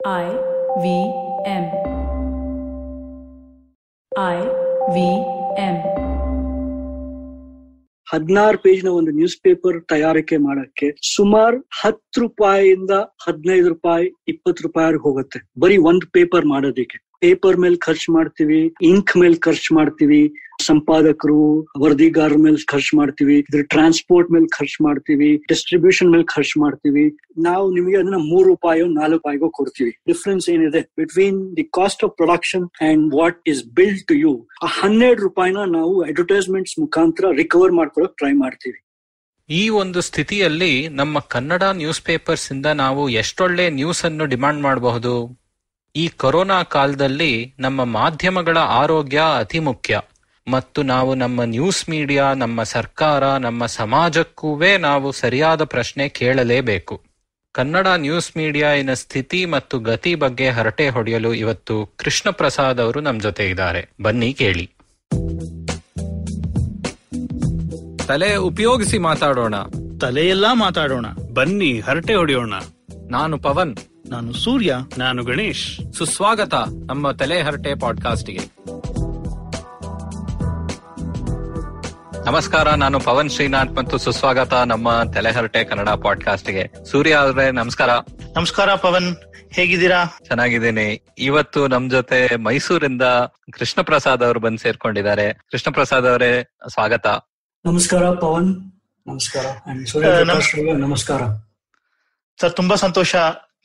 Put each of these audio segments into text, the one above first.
I V M. I V M. ಹದಿನಾರು ನ ಒಂದು ನ್ಯೂಸ್ ಪೇಪರ್ ತಯಾರಿಕೆ ಮಾಡಕ್ಕೆ ಸುಮಾರು ಹತ್ತು ರೂಪಾಯಿಯಿಂದ ಹದಿನೈದು ರೂಪಾಯಿ, ಇಪ್ಪತ್ತು ರೂಪಾಯಿ ಹೋಗುತ್ತೆ ಬರೀ ಒಂದ್ ಪೇಪರ್ ಮಾಡೋದಕ್ಕೆ ಪೇಪರ್ ಮೇಲೆ ಖರ್ಚು ಮಾಡ್ತೀವಿ, ಇಂಕ್ ಮೇಲೆ ಖರ್ಚು ಮಾಡ್ತೀವಿ, ಸಂಪಾದಕರು, ವರದಿಗಾರ ಮೇಲೆ ಖರ್ಚು ಮಾಡ್ತೀವಿ, ಇದ್ರ ಟ್ರಾನ್ಸ್ಪೋರ್ಟ್ ಮೇಲೆ ಖರ್ಚು ಮಾಡ್ತೀವಿ ಡಿಸ್ಟ್ರಿಬ್ಯೂಷನ್ ಮೇಲೆ ಖರ್ಚು ಮಾಡ್ತೀವಿ. ನಾವು ನಿಮಗೆ ಅದನ್ನ ಮೂರು ರೂಪಾಯಿ, ನಾಲ್ಕು ರೂಪಾಯಿಗೋ ಕೊಡ್ತೀವಿ. ಡಿಫ್ರೆನ್ಸ್ ಏನಿದೆ? Between the cost of production and what is billed to you ಆ ಹನ್ನೆರಡು ರೂಪಾಯಿನ ನಾವು ಅಡ್ವರ್ಟೈಸ್ಮೆಂಟ್ಸ್ ಮುಖಾಂತರ ರಿಕವರ್ ಮಾಡ್ಕೊಳಕ್ ಟ್ರೈ ಮಾಡ್ತೀವಿ. ಈ ಒಂದು ಸ್ಥಿತಿಯಲ್ಲಿ ನಮ್ಮ ಕನ್ನಡ ನ್ಯೂಸ್ ಪೇಪರ್ಸ್ ಇಂದ ನಾವು ಎಷ್ಟೊಳ್ಳೆ ನ್ಯೂಸ್ ಅನ್ನು ಡಿಮಾಂಡ್ ಮಾಡಬಹುದು? ಈ ಕೊರೋನಾ ಕಾಲದಲ್ಲಿ ನಮ್ಮ ಮಾಧ್ಯಮಗಳ ಆರೋಗ್ಯ ಅತಿ ಮುಖ್ಯ. ಮತ್ತು ನಾವು ನಮ್ಮ ನ್ಯೂಸ್ ಮೀಡಿಯಾ ನಮ್ಮ ಸರ್ಕಾರ ನಮ್ಮ ಸಮಾಜಕ್ಕೂ ನಾವು ಸರಿಯಾದ ಪ್ರಶ್ನೆ ಕೇಳಲೇಬೇಕು. ಕನ್ನಡ ನ್ಯೂಸ್ ಮೀಡಿಯಾ ಸ್ಥಿತಿ ಮತ್ತು ಗತಿ ಬಗ್ಗೆ ಹರಟೆ ಹೊಡೆಯಲು ಇವತ್ತು ಕೃಷ್ಣ ಪ್ರಸಾದ್ ಅವರು ನಮ್ಮ ಜೊತೆ ಇದ್ದಾರೆ. ಬನ್ನಿ ಕೇಳಿ. ತಲೆ ಉಪಯೋಗಿಸಿ ಮಾತಾಡೋಣ. ತಲೆಯೆಲ್ಲಾ ಮಾತಾಡೋಣ. ಬನ್ನಿ ಹರಟೆ ಹೊಡೆಯೋಣ. ನಾನು ಪವನ್. ನಾನು ಸೂರ್ಯ. ನಾನು ಗಣೇಶ್. ಸುಸ್ವಾಗತ ನಮ್ಮ ತಲೆ ಹರಟೆ ಪಾಡ್ಕಾಸ್ಟ್ಗೆ. ನಮಸ್ಕಾರ ನಾನು ಪವನ್ ಶ್ರೀನಾಥ್ ಮತ್ತು ಸುಸ್ವಾಗತ ನಮ್ಮ ತಲೆಹರಟೆ ಕನ್ನಡ ಪಾಡ್ಕಾಸ್ಟ್ಗೆ. ಸೂರ್ಯ ಅವ್ರೆ ನಮಸ್ಕಾರ. ನಮಸ್ಕಾರ ಪವನ್. ಹೇಗಿದ್ದೀರಾ? ಚೆನ್ನಾಗಿದ್ದೀನಿ. ಇವತ್ತು ನಮ್ ಜೊತೆ ಮೈಸೂರಿಂದ ಕೃಷ್ಣ ಪ್ರಸಾದ್ ಅವರು ಬಂದು ಸೇರ್ಕೊಂಡಿದ್ದಾರೆ. ಕೃಷ್ಣ ಪ್ರಸಾದ್ ಅವರೇ ಸ್ವಾಗತ. ನಮಸ್ಕಾರ ಪವನ್. ನಮಸ್ಕಾರ. ನಮಸ್ಕಾರ. ಸರ್ ತುಂಬಾ ಸಂತೋಷ.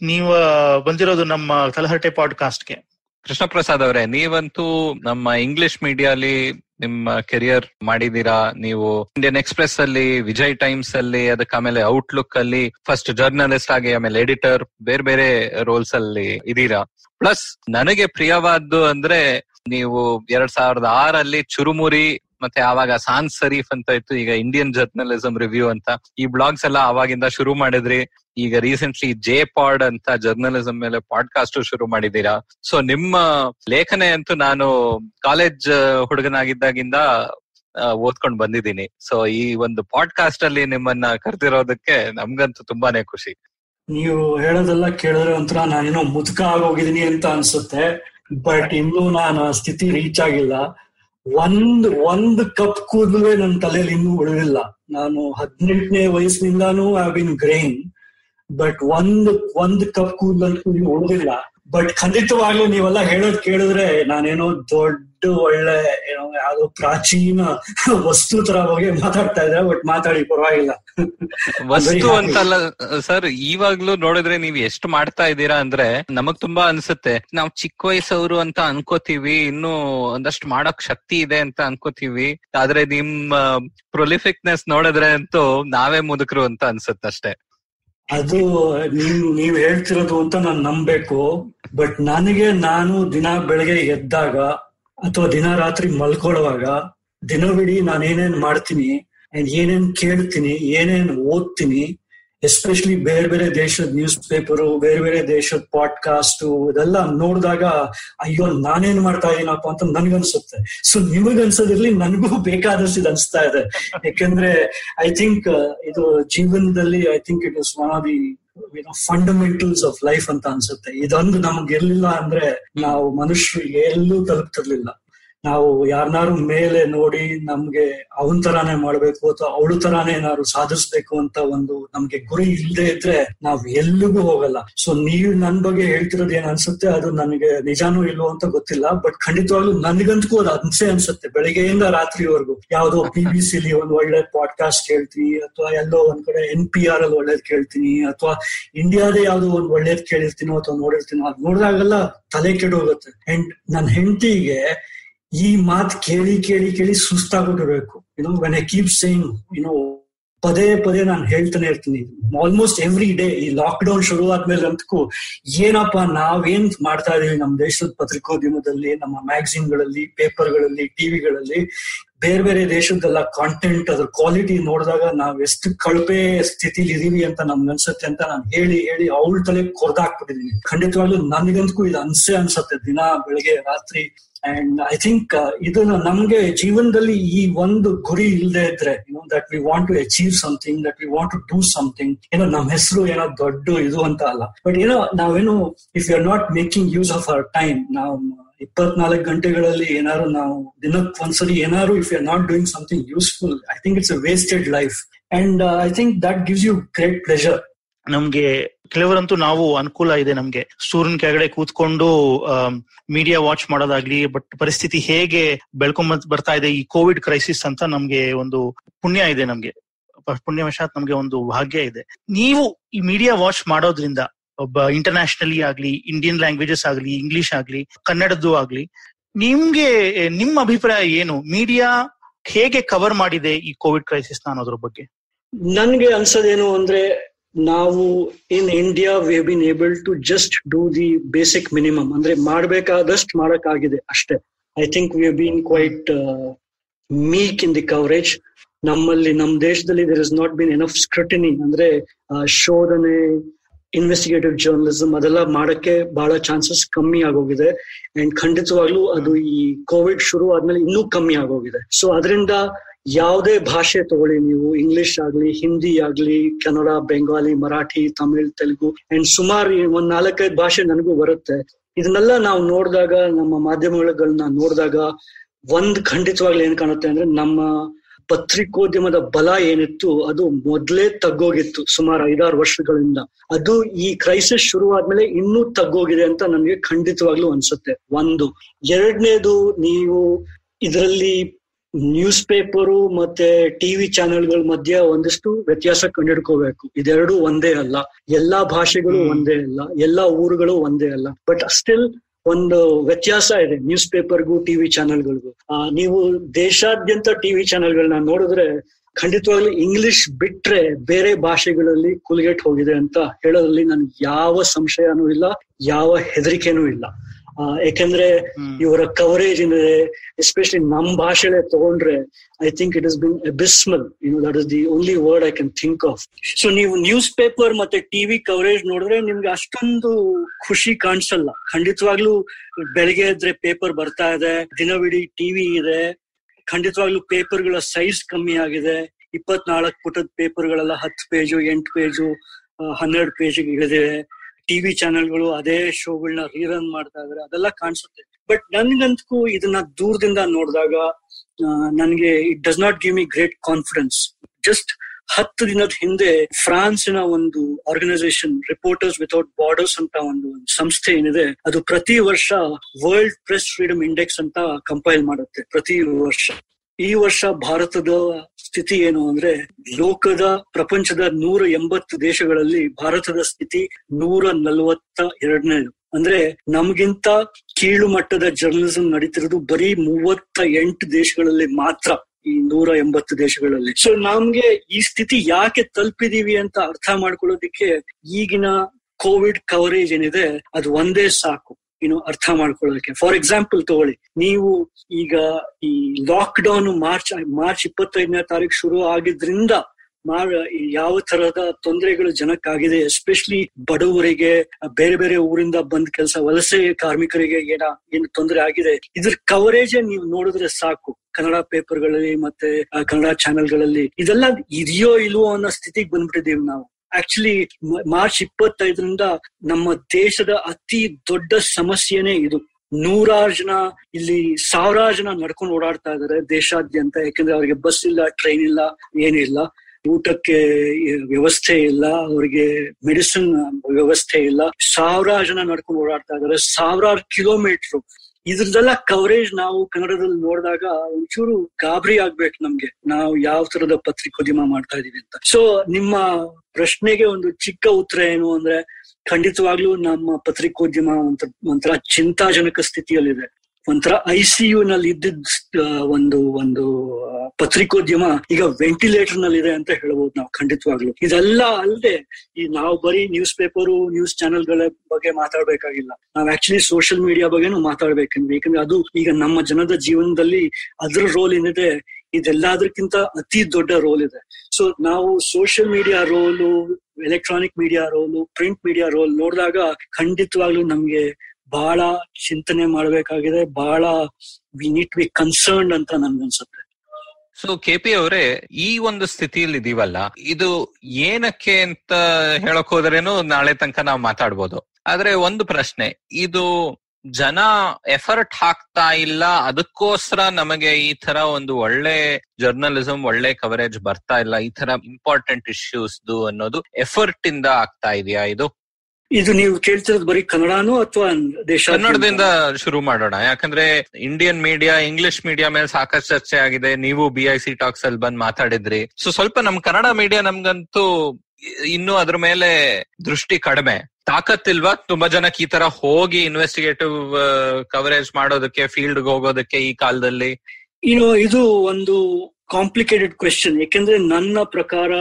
ನೀವು ಬಂದಿರೋದು ನಮ್ಮ ತಲಹರಟೆ ಪಾಡ್ಕಾಸ್ಟ್ಗೆ. ಕೃಷ್ಣ ಪ್ರಸಾದ್ ಅವರೇ, ನೀವಂತೂ ನಮ್ಮ ಇಂಗ್ಲಿಷ್ ಮೀಡಿಯಾಲಿ ನಿಮ್ಮ ಕೆರಿಯರ್ ಮಾಡಿದೀರಾ ನೀವು ಇಂಡಿಯನ್ ಎಕ್ಸ್ಪ್ರೆಸ್ ಅಲ್ಲಿ ವಿಜಯ್ ಟೈಮ್ಸ್ ಅಲ್ಲಿ ಅದಕ್ಕೆ ಆಮೇಲೆ ಔಟ್ಲುಕ್ ಅಲ್ಲಿ ಫಸ್ಟ್ ಜರ್ನಲಿಸ್ಟ್ ಆಗಿ, ಆಮೇಲೆ ಎಡಿಟರ್ ಬೇರೆ ಬೇರೆ ರೋಲ್ಸ್ ಅಲ್ಲಿ ಇದೀರಾ ಪ್ಲಸ್ ನನಗೆ ಪ್ರಿಯವಾದ್ದು ಅಂದ್ರೆ, ನೀವು ಎರಡ್ ಸಾವಿರದ ಆರಲ್ಲಿ ಚುರುಮುರಿ ಮತ್ತೆ ಆವಾಗ ಸಾನ್ ಸರೀಫ್ ಅಂತ ಇತ್ತು, ಈಗ ಇಂಡಿಯನ್ ಜರ್ನಲಿಸಂ ರಿವ್ಯೂ ಅಂತ. ಈ ಬ್ಲಾಗ್ಸ್ ಎಲ್ಲ ಅವಾಗಿಂದ ಶುರು ಮಾಡಿದ್ರಿ. ಈಗ ರೀಸೆಂಟ್ಲಿ ಜೆ ಪಾಡ್ ಅಂತ ಜರ್ನಲಿಸಂ ಮೇಲೆ ಪಾಡ್ಕಾಸ್ಟ್ ಶುರು ಮಾಡಿದೀರಾ ಸೊ ನಿಮ್ಮ ಲೇಖನೆ ಅಂತೂ ನಾನು ಕಾಲೇಜ್ ಹುಡುಗನಾಗಿದ್ದಾಗಿಂದ ಓದ್ಕೊಂಡು ಬಂದಿದ್ದೀನಿ. ಸೊ ಈ ಒಂದು ಪಾಡ್ಕಾಸ್ಟ್ ಅಲ್ಲಿ ನಿಮ್ಮನ್ನ ಕರೆದಿರೋದಕ್ಕೆ ನಮ್ಗಂತೂ ತುಂಬಾನೇ ಖುಷಿ. ನೀವು ಹೇಳೋದೆಲ್ಲ ಕೇಳಿದ್ರೆ ಒಂಥರ ನಾನೇನೋ ಮುದುಕ ಆಗೋಗಿದೀನಿ ಅಂತ ಅನ್ಸುತ್ತೆ. ಬಟ್ ಇನ್ನೂ ನಾನು ಸ್ಥಿತಿ ರೀಚ್ ಆಗಿಲ್ಲ. ಒಂದ್ ಒಂದ್ ಕಪ್ ಕೂದಲೇ ನನ್ನ ತಲೆಯಲ್ಲಿ ಇನ್ನೂ ಉಳಿದಿಲ್ಲ. ನಾನು ಹದಿನೆಂಟನೇ ವಯಸ್ಸಿನಿಂದಾನು ಐ ಬಿನ್ ಗ್ರೇನ್ ಬಟ್ ಒಂದ್ ಒಂದ್ ಕಪ್ ಇನ್ನೂ ಉಳಿದಿಲ್ಲ. ಬಟ್ ಖಂಡಿತವಾಗ್ಲೂ ನೀವೆಲ್ಲ ಹೇಳೋದ್ ಕೇಳಿದ್ರೆ ನಾನೇನೋ ದೊಡ್ಡ ಒಳ್ಳೆ ಏನೋ ಯಾವ್ದೋ ಪ್ರಾಚೀನ ವಸ್ತು ತರ ಬಗ್ಗೆ ಮಾತಾಡ್ತಾ ಇದ್ರೆ ಬಟ್ ಮಾತಾಡಿ ಪರವಾಗಿಲ್ಲ. ವಸ್ತು. ಅಂತಲ್ಲ ಸರ್ ಇವಾಗ್ಲೂ ನೋಡಿದ್ರೆ ನೀವ್ ಎಷ್ಟು ಮಾಡ್ತಾ ಇದ್ದೀರಾ ಅಂದ್ರೆ ನಮಗ್ ತುಂಬಾ ಅನ್ಸುತ್ತೆ. ನಾವ್ ಚಿಕ್ಕ ವಯಸ್ಸವ್ರು ಅಂತ ಅನ್ಕೋತೀವಿ ಇನ್ನು ಒಂದಷ್ಟು ಮಾಡಕ್ ಶಕ್ತಿ ಇದೆ ಅಂತ ಅನ್ಕೋತೀವಿ. ಆದ್ರೆ ನಿಮ್ ಪ್ರೊಲಿಫಿಕ್ನೆಸ್ ನೋಡಿದ್ರೆ ಅಂತೂ ನಾವೇ ಮುದುಕರು ಅಂತ ಅನ್ಸುತ್ತೆ ಅಷ್ಟೇ. ಅದು ನೀವ್ ನೀವ್ ಹೇಳ್ತಿರೋದು ಅಂತ ನಾನ್ ನಂಬೇಕು ಬಟ್ ನನಗೆ ನಾನು ದಿನ ಬೆಳಗ್ಗೆ ಎದ್ದಾಗ ಅಥವಾ ದಿನ ರಾತ್ರಿ ಮಲ್ಕೊಳ್ಳುವಾಗ ದಿನವಿಡೀ ನಾನು ಏನೇನ್ ಮಾಡ್ತೀನಿ ಏನೇನ್ ಕೇಳ್ತೀನಿ ಏನೇನ್ ಓದ್ತೀನಿ ಎಸ್ಪೆಷಲಿ ಬೇರೆ ಬೇರೆ ದೇಶದ ನ್ಯೂಸ್ ಪೇಪರು ಬೇರೆ ಬೇರೆ ದೇಶದ ಪಾಡ್ಕಾಸ್ಟ್ ಇದೆಲ್ಲ ನೋಡಿದಾಗ, ಅಯ್ಯೋ, ನಾನೇನ್ ಮಾಡ್ತಾ ಇದೀನಪ್ಪ ಅಂತ ನನ್ಗನ್ಸುತ್ತೆ. ಸೊ ನಿಮಗನ್ಸೋದಿರ್ಲಿ, ನನಗೂ ಬೇಕಾದಷ್ಟು ಇದು ಅನ್ಸ್ತಾ ಇದೆ. ಯಾಕಂದ್ರೆ ಐ ಥಿಂಕ್ ಇದು ಜೀವನದಲ್ಲಿ I think it is one of the fundamentals of life ಅಂತ ಅನ್ಸುತ್ತೆ. ಇದೊಂದು ನಮ್ಗೆ ಇರ್ಲಿಲ್ಲ ಅಂದ್ರೆ, ನಾವು ಮನುಷ್ಯರು ಎಲ್ಲೂ ತಲುಪ್ತಿರ್ಲಿಲ್ಲ. ನಾವು ಯಾರನ್ನಾರು ಮೇಲೆ ನೋಡಿ ನಮ್ಗೆ ಅವನ್ ತರಾನೇ ಮಾಡ್ಬೇಕು ಅಥವಾ ಅವಳು ತರಾನೇ ಏನಾದ್ರು ಸಾಧಿಸ್ಬೇಕು ಅಂತ ಒಂದು ನಮ್ಗೆ ಗುರಿ ಇಲ್ಲದೆ ಇದ್ರೆ ನಾವ್ ಎಲ್ಲಿಗೂ ಹೋಗಲ್ಲ. ಸೊ ನೀವ್ ನನ್ ಬಗ್ಗೆ ಹೇಳ್ತಿರೋದು ಏನ್ ಅನ್ಸುತ್ತೆ? ಅದು ನನಗೆ ನಿಜಾನೂ ಇಲ್ವೋ ಅಂತ ಗೊತ್ತಿಲ್ಲ. ಬಟ್ ಖಂಡಿತವಾಗ್ಲೂ ನನ್ಗಂತೂ ಅದು ಅನ್ಸೇ ಅನ್ಸುತ್ತೆ. ಬೆಳಿಗ್ಗೆಯಿಂದ ರಾತ್ರಿವರೆಗೂ ಯಾವ್ದೋ ಬಿ ಬಿ ಸಿಲಿ ಒಂದ್ ಒಳ್ಳೆ ಪಾಡ್ಕಾಸ್ಟ್ ಕೇಳ್ತೀನಿ ಅಥವಾ ಎಲ್ಲೋ ಒಂದ್ ಕಡೆ ಎನ್ ಪಿ ಆರ್ ಅಲ್ಲಿ ಒಳ್ಳೇದ್ ಕೇಳ್ತೀನಿ ಅಥವಾ ಇಂಡಿಯಾದೇ ಯಾವ್ದೋ ಒಂದ್ ಒಳ್ಳೇದ್ ಕೇಳಿರ್ತೀನೋ ಅಥವಾ ನೋಡಿರ್ತೀನೋ, ಅದ್ ನೋಡಿದಾಗೆಲ್ಲ ತಲೆ ಕೆಡೋಗುತ್ತೆ. ಅಂಡ್ ನನ್ನ ಹೆಂಡತಿಗೆ ಈ ಮಾತ್ ಕೇಳಿ ಕೇಳಿ ಕೇಳಿ ಸುಸ್ತಾಗ್ಬಿಟ್ಟಿರ್ಬೇಕು you know when I keep saying you know ಪದೇ ಪದೇ ನಾನು ಹೇಳ್ತಾನೆ ಇರ್ತೀನಿ. ಆಲ್ಮೋಸ್ಟ್ ಎವ್ರಿ ಡೇ ಈ ಲಾಕ್ ಡೌನ್ ಶುರು ಆದ್ಮೇಲೆ ಅಂತಕ್ಕೂ ಏನಪ್ಪ ನಾವೇನ್ ಮಾಡ್ತಾ ಇದೀವಿ ನಮ್ಮ ದೇಶದ ಪತ್ರಿಕೋದ್ಯಮದಲ್ಲಿ, ನಮ್ಮ ಮ್ಯಾಗಝಿನ್ಗಳಲ್ಲಿ ಪೇಪರ್ಗಳಲ್ಲಿ ಟಿವಿಗಳಲ್ಲಿ ಬೇರೆ ಬೇರೆ ದೇಶದ್ದೆಲ್ಲ ಕಾಂಟೆಂಟ್ ಅದ್ರ ಕ್ವಾಲಿಟಿ ನೋಡಿದಾಗ ನಾವ್ ಎಷ್ಟು ಕಳಪೆ ಸ್ಥಿತಿಲಿ ಇದೀವಿ ಅಂತ ನಮ್ಗೆ ಅನ್ಸುತ್ತೆ ಅಂತ ನಾನು ಹೇಳಿ ಹೇಳಿ ಅವಳ ತಲೆ ಕೊರ್ದಾಕ್ಬಿಟ್ಟಿದೀನಿ. ಖಂಡಿತವಾಗ್ಲೂ ನನಗಂತೂ ಇದು ಅನ್ಸೆ ಅನ್ಸತ್ತೆ ದಿನ, ಬೆಳಗ್ಗೆ, ರಾತ್ರಿ. ಅಂಡ್ ಐ ಥಿಂಕ್ ಇದನ್ನ ನಮ್ಗೆ ಜೀವನದಲ್ಲಿ ಈ ಒಂದು ಗುರಿ ಇಲ್ಲದೆ ಇದ್ರೆ you know that we want to achieve something that we want to do something ಏನೋ ನಮ್ಮ ಹೆಸರು ಏನೋ ದೊಡ್ಡ ಇದು ಅಂತ ಅಲ್ಲ. ಬಟ್ ಏನೋ ನಾವೇನು if you are not making use of our time ನಾವು ಇಪ್ಪತ್ನಾಲ್ಕು ಗಂಟೆಗಳಲ್ಲಿ ಏನಾದ್ರು ನಾವು ದಿನಕ್ಕೆ ಒಂದ್ಸರಿ ಏನಾದ್ರು if you are not doing something useful I think it's a wasted life and I think that gives you great pleasure ನಮ್ಗೆ ಕೆಲವರಂತೂ ನಾವು ಅನುಕೂಲ ಇದೆ ನಮ್ಗೆ. ಸೂರ್ಯನ ಕೆಳಗಡೆ ಕೂತ್ಕೊಂಡು ಮೀಡಿಯಾ ವಾಚ್ ಮಾಡೋದಾಗ್ಲಿ ಬಟ್ ಪರಿಸ್ಥಿತಿ ಹೇಗೆ ಬೆಳ್ಕೊಂಡ್ ಬರ್ತಾ ಇದೆ, ಈ ಕೋವಿಡ್ ಕ್ರೈಸಿಸ್ ಅಂತ ನಮ್ಗೆ ಒಂದು ಪುಣ್ಯ ಇದೆ ನಮ್ಗೆ. ಪುಣ್ಯವಶಾತ್ ನಮ್ಗೆ ಒಂದು ಭಾಗ್ಯ ಇದೆ. ನೀವು ಈ ಮೀಡಿಯಾ ವಾಚ್ ಮಾಡೋದ್ರಿಂದ, ಒಬ್ಬ ಇಂಟರ್ನ್ಯಾಷನಲಿ ಆಗ್ಲಿ ಇಂಡಿಯನ್ ಲ್ಯಾಂಗ್ವೇಜಸ್ ಆಗ್ಲಿ ಇಂಗ್ಲಿಷ್ ಆಗ್ಲಿ, ಕನ್ನಡದ್ದು ಆಗ್ಲಿ, ನಿಮ್ಗೆ, ನಿಮ್ಮ ಅಭಿಪ್ರಾಯ ಏನು? ಮೀಡಿಯಾ ಹೇಗೆ ಕವರ್ ಮಾಡಿದೆ ಈ ಕೋವಿಡ್ ಕ್ರೈಸಿಸ್ ಅನ್ನೋದ್ರ ಬಗ್ಗೆ? ನನ್ಗೆ ಅನ್ಸೋದೇನು ಅಂದ್ರೆ ನಾವು in India we been able to just do the basic minimum ಅಂದ್ರೆ ಮಾಡಬೇಕಾದಷ್ಟು ಮಾಡಕ್ಕಾಗಿದೆ ಅಷ್ಟೇ. I think we been quite meek in the coverage ನಮ್ಮಲ್ಲಿ ನಮ್ಮ ದೇಶದಲ್ಲಿ there is not been enough scrutiny ಅಂದ್ರೆ ಶೋಧನೆ ಇನ್ವೆಸ್ಟಿಗೇಟಿವ್ ಜರ್ನಲಿಸಮ್ ಅದೆಲ್ಲ ಮಾಡಕ್ಕೆ ಬಹಳ ಚಾನ್ಸಸ್ ಕಮ್ಮಿ ಆಗೋಗಿದೆ. ಅಂಡ್ ಖಂಡಿತವಾಗ್ಲೂ ಅದು ಈ ಕೋವಿಡ್ ಶುರು ಆದ್ಮೇಲೆ ಇನ್ನೂ ಕಮ್ಮಿ ಆಗೋಗಿದೆ. ಸೊ ಅದರಿಂದ ಯಾವುದೇ ಭಾಷೆ ತಗೊಳ್ಳಿ ನೀವು ಇಂಗ್ಲಿಷ್ ಆಗ್ಲಿ ಹಿಂದಿ ಆಗ್ಲಿ ಕನ್ನಡ ಬೆಂಗಾಲಿ ಮರಾಠಿ ತಮಿಳ್ ತೆಲುಗು ಅಂಡ್ ಸುಮಾರು ಒಂದ್ ನಾಲ್ಕೈದು ಭಾಷೆ ನನಗೂ ಬರುತ್ತೆ. ಇದನ್ನೆಲ್ಲ ನಾವು ನೋಡಿದಾಗ, ನಮ್ಮ ಮಾಧ್ಯಮಗಳನ್ನ ನೋಡಿದಾಗ ಒಂದ್ ಖಂಡಿತವಾಗ್ಲೂ ಏನ್ ಕಾಣುತ್ತೆ ಅಂದ್ರೆ ನಮ್ಮ ಪತ್ರಿಕೋದ್ಯಮದ ಬಲ ಏನಿತ್ತು, ಅದು ಮೊದ್ಲೇ ತಗ್ಗೋಗಿತ್ತು ಸುಮಾರು ಐದಾರು ವರ್ಷಗಳಿಂದ. ಅದು ಈ ಕ್ರೈಸಿಸ್ ಶುರು ಆದ್ಮೇಲೆ ಇನ್ನೂ ತಗ್ಗೋಗಿದೆ ಅಂತ ನನಗೆ ಖಂಡಿತವಾಗ್ಲೂ ಅನ್ಸುತ್ತೆ. ಒಂದು. ಎರಡನೇದು, ನೀವು ಇದರಲ್ಲಿ ನ್ಯೂಸ್ ಪೇಪರು ಮತ್ತೆ ಟಿವಿ ಚಾನೆಲ್ಗಳ ಮಧ್ಯೆ ಒಂದಿಷ್ಟು ವ್ಯತ್ಯಾಸ ಕಂಡಿಡ್ಕೋಬೇಕು ಇದೆರಡು ಒಂದೇ ಅಲ್ಲ. ಎಲ್ಲಾ ಭಾಷೆಗಳು ಒಂದೇ ಅಲ್ಲ. ಎಲ್ಲಾ ಊರುಗಳು ಒಂದೇ ಅಲ್ಲ. ಬಟ್ ಸ್ಟಿಲ್ ಒಂದು ವ್ಯತ್ಯಾಸ ಇದೆ ನ್ಯೂಸ್ ಪೇಪರ್ಗೂ ಟಿವಿ ಚಾನೆಲ್ಗಳಿಗೂ ನೀವು ದೇಶಾದ್ಯಂತ ಟಿವಿ ಚಾನೆಲ್ಗಳನ್ನ ನೋಡಿದ್ರೆ ಖಂಡಿತವಾಗ್ಲೂ ಇಂಗ್ಲಿಷ್ ಬಿಟ್ರೆ ಬೇರೆ ಭಾಷೆಗಳಲ್ಲಿ ಕುಲ್ಗೆಟ್ ಹೋಗಿದೆ ಅಂತ ಹೇಳೋದ್ರಲ್ಲಿ ನನ್ಗೆ ಯಾವ ಸಂಶಯನೂ ಇಲ್ಲ ಯಾವ ಹೆದರಿಕೆನೂ ಇಲ್ಲ. ಯಾಕೆಂದ್ರೆ. ಇವರ ಕವರೇಜ್ ಏನಿದೆ ಎಸ್ಪೆಷಲಿ ನಮ್ ಭಾಷೆಲೆ ತಗೊಂಡ್ರೆ I think it is been abysmal you that is the only word I can think of so ನೀವು ನ್ಯೂಸ್ ಪೇಪರ್ ಮತ್ತೆ ಟಿವಿ ಕವರೇಜ್ ನೋಡಿದ್ರೆ ನಿಮ್ಗೆ ಅಷ್ಟೊಂದು ಖುಷಿ ಕಾಣಿಸಲ್ಲ. ಖಂಡಿತವಾಗ್ಲೂ ಬೆಳಿಗ್ಗೆ ಇದ್ರೆ ಪೇಪರ್ ಬರ್ತಾ ಇದೆ ದಿನವಿಡೀ ಟಿವಿ ಇದೆ ಖಂಡಿತವಾಗ್ಲೂ ಪೇಪರ್ಗಳ ಸೈಜ್ ಕಮ್ಮಿ ಆಗಿದೆ. ಇಪ್ಪತ್ನಾಲ್ಕು ಪುಟದ ಪೇಪರ್ಗಳೆಲ್ಲ ಹತ್ತು ಪೇಜು ಎಂಟು ಪೇಜು ಹನ್ನೆರಡು ಪೇಜ್ ಇಳಿದಿವೆ. ಟಿವಿ ಚಾನೆಲ್ಗಳು ಅದೇ ಶೋಗಳನ್ನ ರೀರನ್ ಮಾಡ್ತಾ ಇದಾರೆ, ಅದೆಲ್ಲ ಕಾಣಿಸುತ್ತೆ. ಬಟ್ ನನ್ಗಂತೂ ಇದನ್ನ ದೂರದಿಂದ ನೋಡಿದಾಗ ನನ್ಗೆ it does not give me great confidence just ಹತ್ತು ದಿನದ ಹಿಂದೆ ಫ್ರಾನ್ಸಿನ ಒಂದು ಆರ್ಗನೈಸೇಷನ್ ರಿಪೋರ್ಟರ್ಸ್ ವಿತೌಟ್ ಬಾರ್ಡರ್ಸ್ ಅಂತ ಒಂದು ಸಂಸ್ಥೆ ಏನಿದೆ, ಅದು ಪ್ರತಿ ವರ್ಷ ವರ್ಲ್ಡ್ ಪ್ರೆಸ್ ಫ್ರೀಡಮ್ ಇಂಡೆಕ್ಸ್ ಅಂತ ಕಂಪೈಲ್ ಮಾಡುತ್ತೆ, ಪ್ರತಿ ವರ್ಷ. ಈ ವರ್ಷ ಭಾರತದ ಸ್ಥಿತಿ ಏನು ಅಂದ್ರೆ ಲೋಕದ ಪ್ರಪಂಚದ ನೂರ ಎಂಬತ್ತು ದೇಶಗಳಲ್ಲಿ ಭಾರತದ ಸ್ಥಿತಿ ನೂರ ನಲವತ್ತ ಎರಡನೇದು ಅಂದ್ರೆ ನಮ್ಗಿಂತ ಕೀಳು ಮಟ್ಟದ ಜರ್ನಲಿಸಂ ನಡೀತಿರೋದು ಬರೀ ಮೂವತ್ತ ಎಂಟು ದೇಶಗಳಲ್ಲಿ ಮಾತ್ರ ಈ ನೂರ ಎಂಬತ್ತು ದೇಶಗಳಲ್ಲಿ. ಸೊ ನಮ್ಗೆ ಈ ಸ್ಥಿತಿ ಯಾಕೆ ತಲುಪಿದೀವಿ ಅಂತ ಅರ್ಥ ಮಾಡ್ಕೊಳ್ಳೋದಿಕ್ಕೆ ಈಗಿನ ಕೋವಿಡ್ ಕವರೇಜ್ ಏನಿದೆ, ಅದು ಒಂದೇ ಸಾಕು. ಏನು ಅರ್ಥ ಮಾಡ್ಕೊಳ್ಳೋದಕ್ಕೆ. ಫಾರ್ ಎಕ್ಸಾಂಪಲ್ ತಗೊಳ್ಳಿ, ನೀವು ಈಗ ಈ ಲಾಕ್ ಡೌನ್ ಮಾರ್ಚ್ ಮಾರ್ಚ್ ಇಪ್ಪತ್ತೈದನೇ ತಾರೀಕು ಶುರು ಆಗಿದ್ರಿಂದ ಯಾವ ತರಹದ ತೊಂದರೆಗಳು ಜನಕ್ಕಾಗಿದೆ ಎಸ್ಪೆಷಲಿ ಬಡವರಿಗೆ, ಬೇರೆ ಬೇರೆ ಊರಿಂದ ಬಂದ್ ಕೆಲಸ ವಲಸೆ ಕಾರ್ಮಿಕರಿಗೆ ಏನ, ಏನು ತೊಂದರೆ ಆಗಿದೆ, ಇದ್ರ ಕವರೇಜ್ ನೀವು ನೋಡಿದ್ರೆ ಸಾಕು. ಕನ್ನಡ ಪೇಪರ್ಗಳಲ್ಲಿ ಮತ್ತೆ ಕನ್ನಡ ಚಾನೆಲ್ಗಳಲ್ಲಿ ಇದೆಲ್ಲ ಇದೆಯೋ ಇಲ್ವೋ ಅನ್ನೋ ಸ್ಥಿತಿಗೆ ಬಂದ್ಬಿಟ್ಟಿದೀವಿ ನಾವು. ಆಕ್ಚುಲಿ ಮಾರ್ಚ್ ಇಪ್ಪತ್ತೈದರಿಂದ ನಮ್ಮ ದೇಶದ ಅತಿ ದೊಡ್ಡ ಸಮಸ್ಯೆನೇ ಇದು. ನೂರಾರು ಜನ ಇಲ್ಲಿ ಸಾವಿರಾರು ಜನ ನಡ್ಕೊಂಡು ಓಡಾಡ್ತಾ ಇದಾರೆ ದೇಶಾದ್ಯಂತ. ಯಾಕಂದ್ರೆ ಅವರಿಗೆ ಬಸ್ ಇಲ್ಲ ಟ್ರೈನ್ ಇಲ್ಲ ಏನಿಲ್ಲ ಊಟಕ್ಕೆ ವ್ಯವಸ್ಥೆ ಇಲ್ಲ, ಅವರಿಗೆ ಮೆಡಿಸಿನ್ ವ್ಯವಸ್ಥೆ ಇಲ್ಲ. ಸಾವಿರಾರು ಜನ ನಡ್ಕೊಂಡು ಓಡಾಡ್ತಾ ಇದಾರೆ ಸಾವಿರಾರು ಕಿಲೋಮೀಟರ್ ಇದ್ರದೆಲ್ಲ ಕವರೇಜ್ ನಾವು ಕನ್ನಡದಲ್ಲಿ ನೋಡಿದಾಗ ಒಂಚೂರು ಗಾಬರಿ ಆಗ್ಬೇಕು ನಮ್ಗೆ. ನಾವು ಯಾವ ತರದ ಪತ್ರಿಕೋದ್ಯಮ ಮಾಡ್ತಾ ಇದೀವಿ ಅಂತ. ಸೊ ನಿಮ್ಮ ಪ್ರಶ್ನೆಗೆ ಒಂದು ಚಿಕ್ಕ ಉತ್ತರ ಏನು ಅಂದ್ರೆ, ಖಂಡಿತವಾಗ್ಲೂ ನಮ್ಮ ಪತ್ರಿಕೋದ್ಯಮ ಒಂಥರ ಚಿಂತಾಜನಕ ಸ್ಥಿತಿಯಲ್ಲಿದೆ. ಒಂಥರ ಐ ಸಿ ಯು ನಲ್ಲಿ ಇದ್ದಿದ್ದ ಒಂದು ಒಂದು ಪತ್ರಿಕೋದ್ಯಮ ಈಗ ವೆಂಟಿಲೇಟರ್ನಲ್ಲಿ ಇದೆ ಅಂತ ಹೇಳಬಹುದು ನಾವು ಖಂಡಿತವಾಗ್ಲು. ಇದೆಲ್ಲ ಅಲ್ಲದೆ ಈ ನಾವು ಬರೀ ನ್ಯೂಸ್ ಪೇಪರು ನ್ಯೂಸ್ ಚಾನೆಲ್ಗಳ ಬಗ್ಗೆ ಮಾತಾಡ್ಬೇಕಾಗಿಲ್ಲ. ನಾವು ಆಕ್ಚುಲಿ ಸೋಷಿಯಲ್ ಮೀಡಿಯಾ ಬಗ್ಗೆನು ಮಾತಾಡ್ಬೇಕಂದ್ರೆ ಯಾಕಂದ್ರೆ ಅದು ಈಗ ನಮ್ಮ ಜನದ ಜೀವನದಲ್ಲಿ ಅದ್ರ ರೋಲ್ ಏನಿದೆ ಇದೆಲ್ಲದಕ್ಕಿಂತ ಅತಿ ದೊಡ್ಡ ರೋಲ್ ಇದೆ. ಸೊ ನಾವು social media role electronic media role print media role ನೋಡಿದಾಗ ಖಂಡಿತವಾಗ್ಲೂ ನಮ್ಗೆ ಬಹಳ ಚಿಂತನೆ ಮಾಡಬೇಕಾಗಿದೆ, ಬಹಳ ವಿ ನೀಟ್ ಬಿ ಕನ್ಸರ್ನ್ ಅಂತ ನನ್ಗನ್ಸುತ್ತೆ. ಸೊ ಕೆ ಪಿ ಅವರೇ, ಈ ಒಂದು ಸ್ಥಿತಿಯಲ್ಲಿ ಇದೀವಲ್ಲ, ಇದು ಏನಕ್ಕೆ ಅಂತ ಹೇಳಕ್ ಹೋದ್ರೇನು ನಾಳೆ ತನಕ ನಾವು ಮಾತಾಡ್ಬೋದು. ಆದ್ರೆ ಒಂದು ಪ್ರಶ್ನೆ, ಇದು ಜನ ಎಫರ್ಟ್ ಹಾಕ್ತಾ ಇಲ್ಲ, ಅದಕ್ಕೋಸ್ಕರ ನಮಗೆ ಈ ತರ ಒಂದು ಒಳ್ಳೆ ಜರ್ನಲಿಸಂ ಒಳ್ಳೆ ಕವರೇಜ್ ಬರ್ತಾ ಇಲ್ಲ, ಈ ತರ ಇಂಪಾರ್ಟೆಂಟ್ ಇಶ್ಯೂಸ್ ಅನ್ನೋದು ಎಫರ್ಟ್ ಇಂದ ಆಗ್ತಾ ಇದೆಯಾ ಇದು? ಇದು ನೀವು ಕೇಳ್ತಿರೋದು ಬರೀ ಕನ್ನಡನೂ ಅಥವಾ ದೇಶ ಕನ್ನಡದಿಂದ ಶುರು ಮಾಡೋಣ. ಯಾಕಂದ್ರೆ ಇಂಡಿಯನ್ ಮೀಡಿಯಾ ಇಂಗ್ಲಿಷ್ ಮೀಡಿಯಾ ಮೇಲೆ ಸಾಕಷ್ಟು ಚರ್ಚೆ ಆಗಿದೆ. ನೀವು ಬಿ ಐ ಸಿ ಟಾಕ್ಸ್ ಅಲ್ಲಿ ಬಂದ್ ಮಾತಾಡಿದ್ರಿ. ಸೊ ಸ್ವಲ್ಪ ನಮ್ ಕನ್ನಡ ಮೀಡಿಯಾ ನಮ್ಗಂತೂ ಇನ್ನು ಅದ್ರ ಮೇಲೆ ದೃಷ್ಟಿ ಕಡಿಮೆ. ತಾಕತ್ತಿಲ್ವಾ? ತುಂಬಾ ಜನಕ್ಕೆ ಈ ತರ ಹೋಗಿ ಇನ್ವೆಸ್ಟಿಗೇಟಿವ್ ಕವರೇಜ್ ಮಾಡೋದಕ್ಕೆ ಫೀಲ್ಡ್ ಹೋಗೋದಕ್ಕೆ ಈ ಕಾಲದಲ್ಲಿ? ಇನ್ನು ಇದು ಒಂದು ಕಾಂಪ್ಲಿಕೇಟೆಡ್ ಕ್ವೆಶನ್ ಯಾಕೆಂದ್ರೆ ನನ್ನ ಪ್ರಕಾರ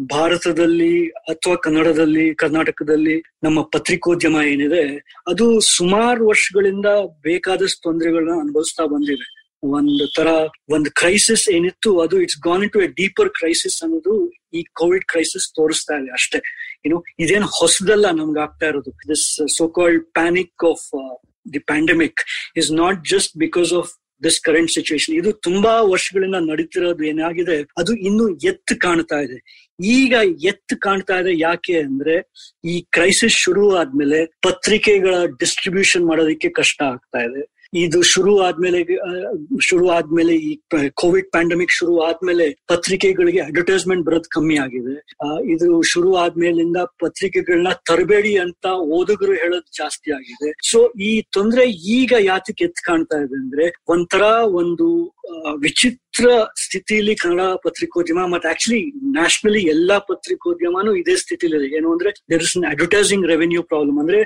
ಭಾರತದಲ್ಲಿ ಅಥವಾ ಕನ್ನಡದಲ್ಲಿ, ಕರ್ನಾಟಕದಲ್ಲಿ ನಮ್ಮ ಪತ್ರಿಕೋದ್ಯಮ ಏನಿದೆ, ಅದು ಸುಮಾರು ವರ್ಷಗಳಿಂದ ಬೇಕಾದಷ್ಟು ತೊಂದರೆಗಳನ್ನ ಅನುಭವಿಸ್ತಾ ಬಂದಿದೆ. ಒಂದ್ ತರ, ಒಂದು ಕ್ರೈಸಿಸ್ ಏನಿತ್ತು, ಅದು it's gone to a deeper crisis ಅನ್ನೋದು ಈ ಕೋವಿಡ್ ಕ್ರೈಸಿಸ್ ತೋರಿಸ್ತಾ ಇದೆ ಅಷ್ಟೇ. ಏನು ಇದೇನು ಹೊಸದಲ್ಲ ನಮ್ಗೆ ಆಗ್ತಾ ಇರೋದು. This so called panic of the pandemic is not just because of this current situation ಇದು ತುಂಬಾ ವರ್ಷಗಳಿಂದ ನಡೀತಿರೋದು ಏನಾಗಿದೆ? ಅದು ಇನ್ನು ಎತ್ತು ಕಾಣ್ತಾ ಇದೆ. ಈಗ ಎತ್ತು ಕಾಣ್ತಾ ಇದೆ ಯಾಕೆ ಅಂದ್ರೆ ಈ ಕ್ರೈಸಿಸ್ ಶುರು ಆದ್ಮೇಲೆ ಪತ್ರಿಕೆಗಳ ಡಿಸ್ಟ್ರಿಬ್ಯೂಷನ್ ಮಾಡೋದಕ್ಕೆ ಕಷ್ಟ ಆಗ್ತಾ ಇದೆ. ಇದು ಶುರು ಆದ್ಮೇಲೆ ಶುರು ಆದ್ಮೇಲೆ ಈ ಕೋವಿಡ್ ಪ್ಯಾಂಡಮಿಕ್ ಶುರು ಆದ್ಮೇಲೆ ಪತ್ರಿಕೆಗಳಿಗೆ ಅಡ್ವರ್ಟೈಸ್ಮೆಂಟ್ ಬರೋದು ಕಮ್ಮಿ ಆಗಿದೆ. ಇದು ಶುರು ಆದ್ಮೇಲಿಂದ ಪತ್ರಿಕೆಗಳನ್ನ ತರಬೇಡಿ ಅಂತ ಓದುಗರು ಹೇಳೋದು ಜಾಸ್ತಿ ಆಗಿದೆ. ಸೊ ಈ ತೊಂದ್ರೆ ಈಗ ಯಾತಕ್ಕೆ ಎತ್ ಕಾಣ್ತಾ ಇದೆ ಅಂದ್ರೆ, ಒಂಥರ ಒಂದು ವಿಚಿತ್ರ ಸ್ಥಿತಿಲಿ ಕನ್ನಡ ಪತ್ರಿಕೋದ್ಯಮ ಮತ್ತೆ ಆಕ್ಚುಲಿ ನ್ಯಾಷನಲಿ ಎಲ್ಲಾ ಪತ್ರಿಕೋದ್ಯಮನು ಇದೇ ಸ್ಥಿತಿಲಿದೆ ಏನು ಅಂದ್ರೆ there is advertising revenue problem ಅಂದ್ರೆ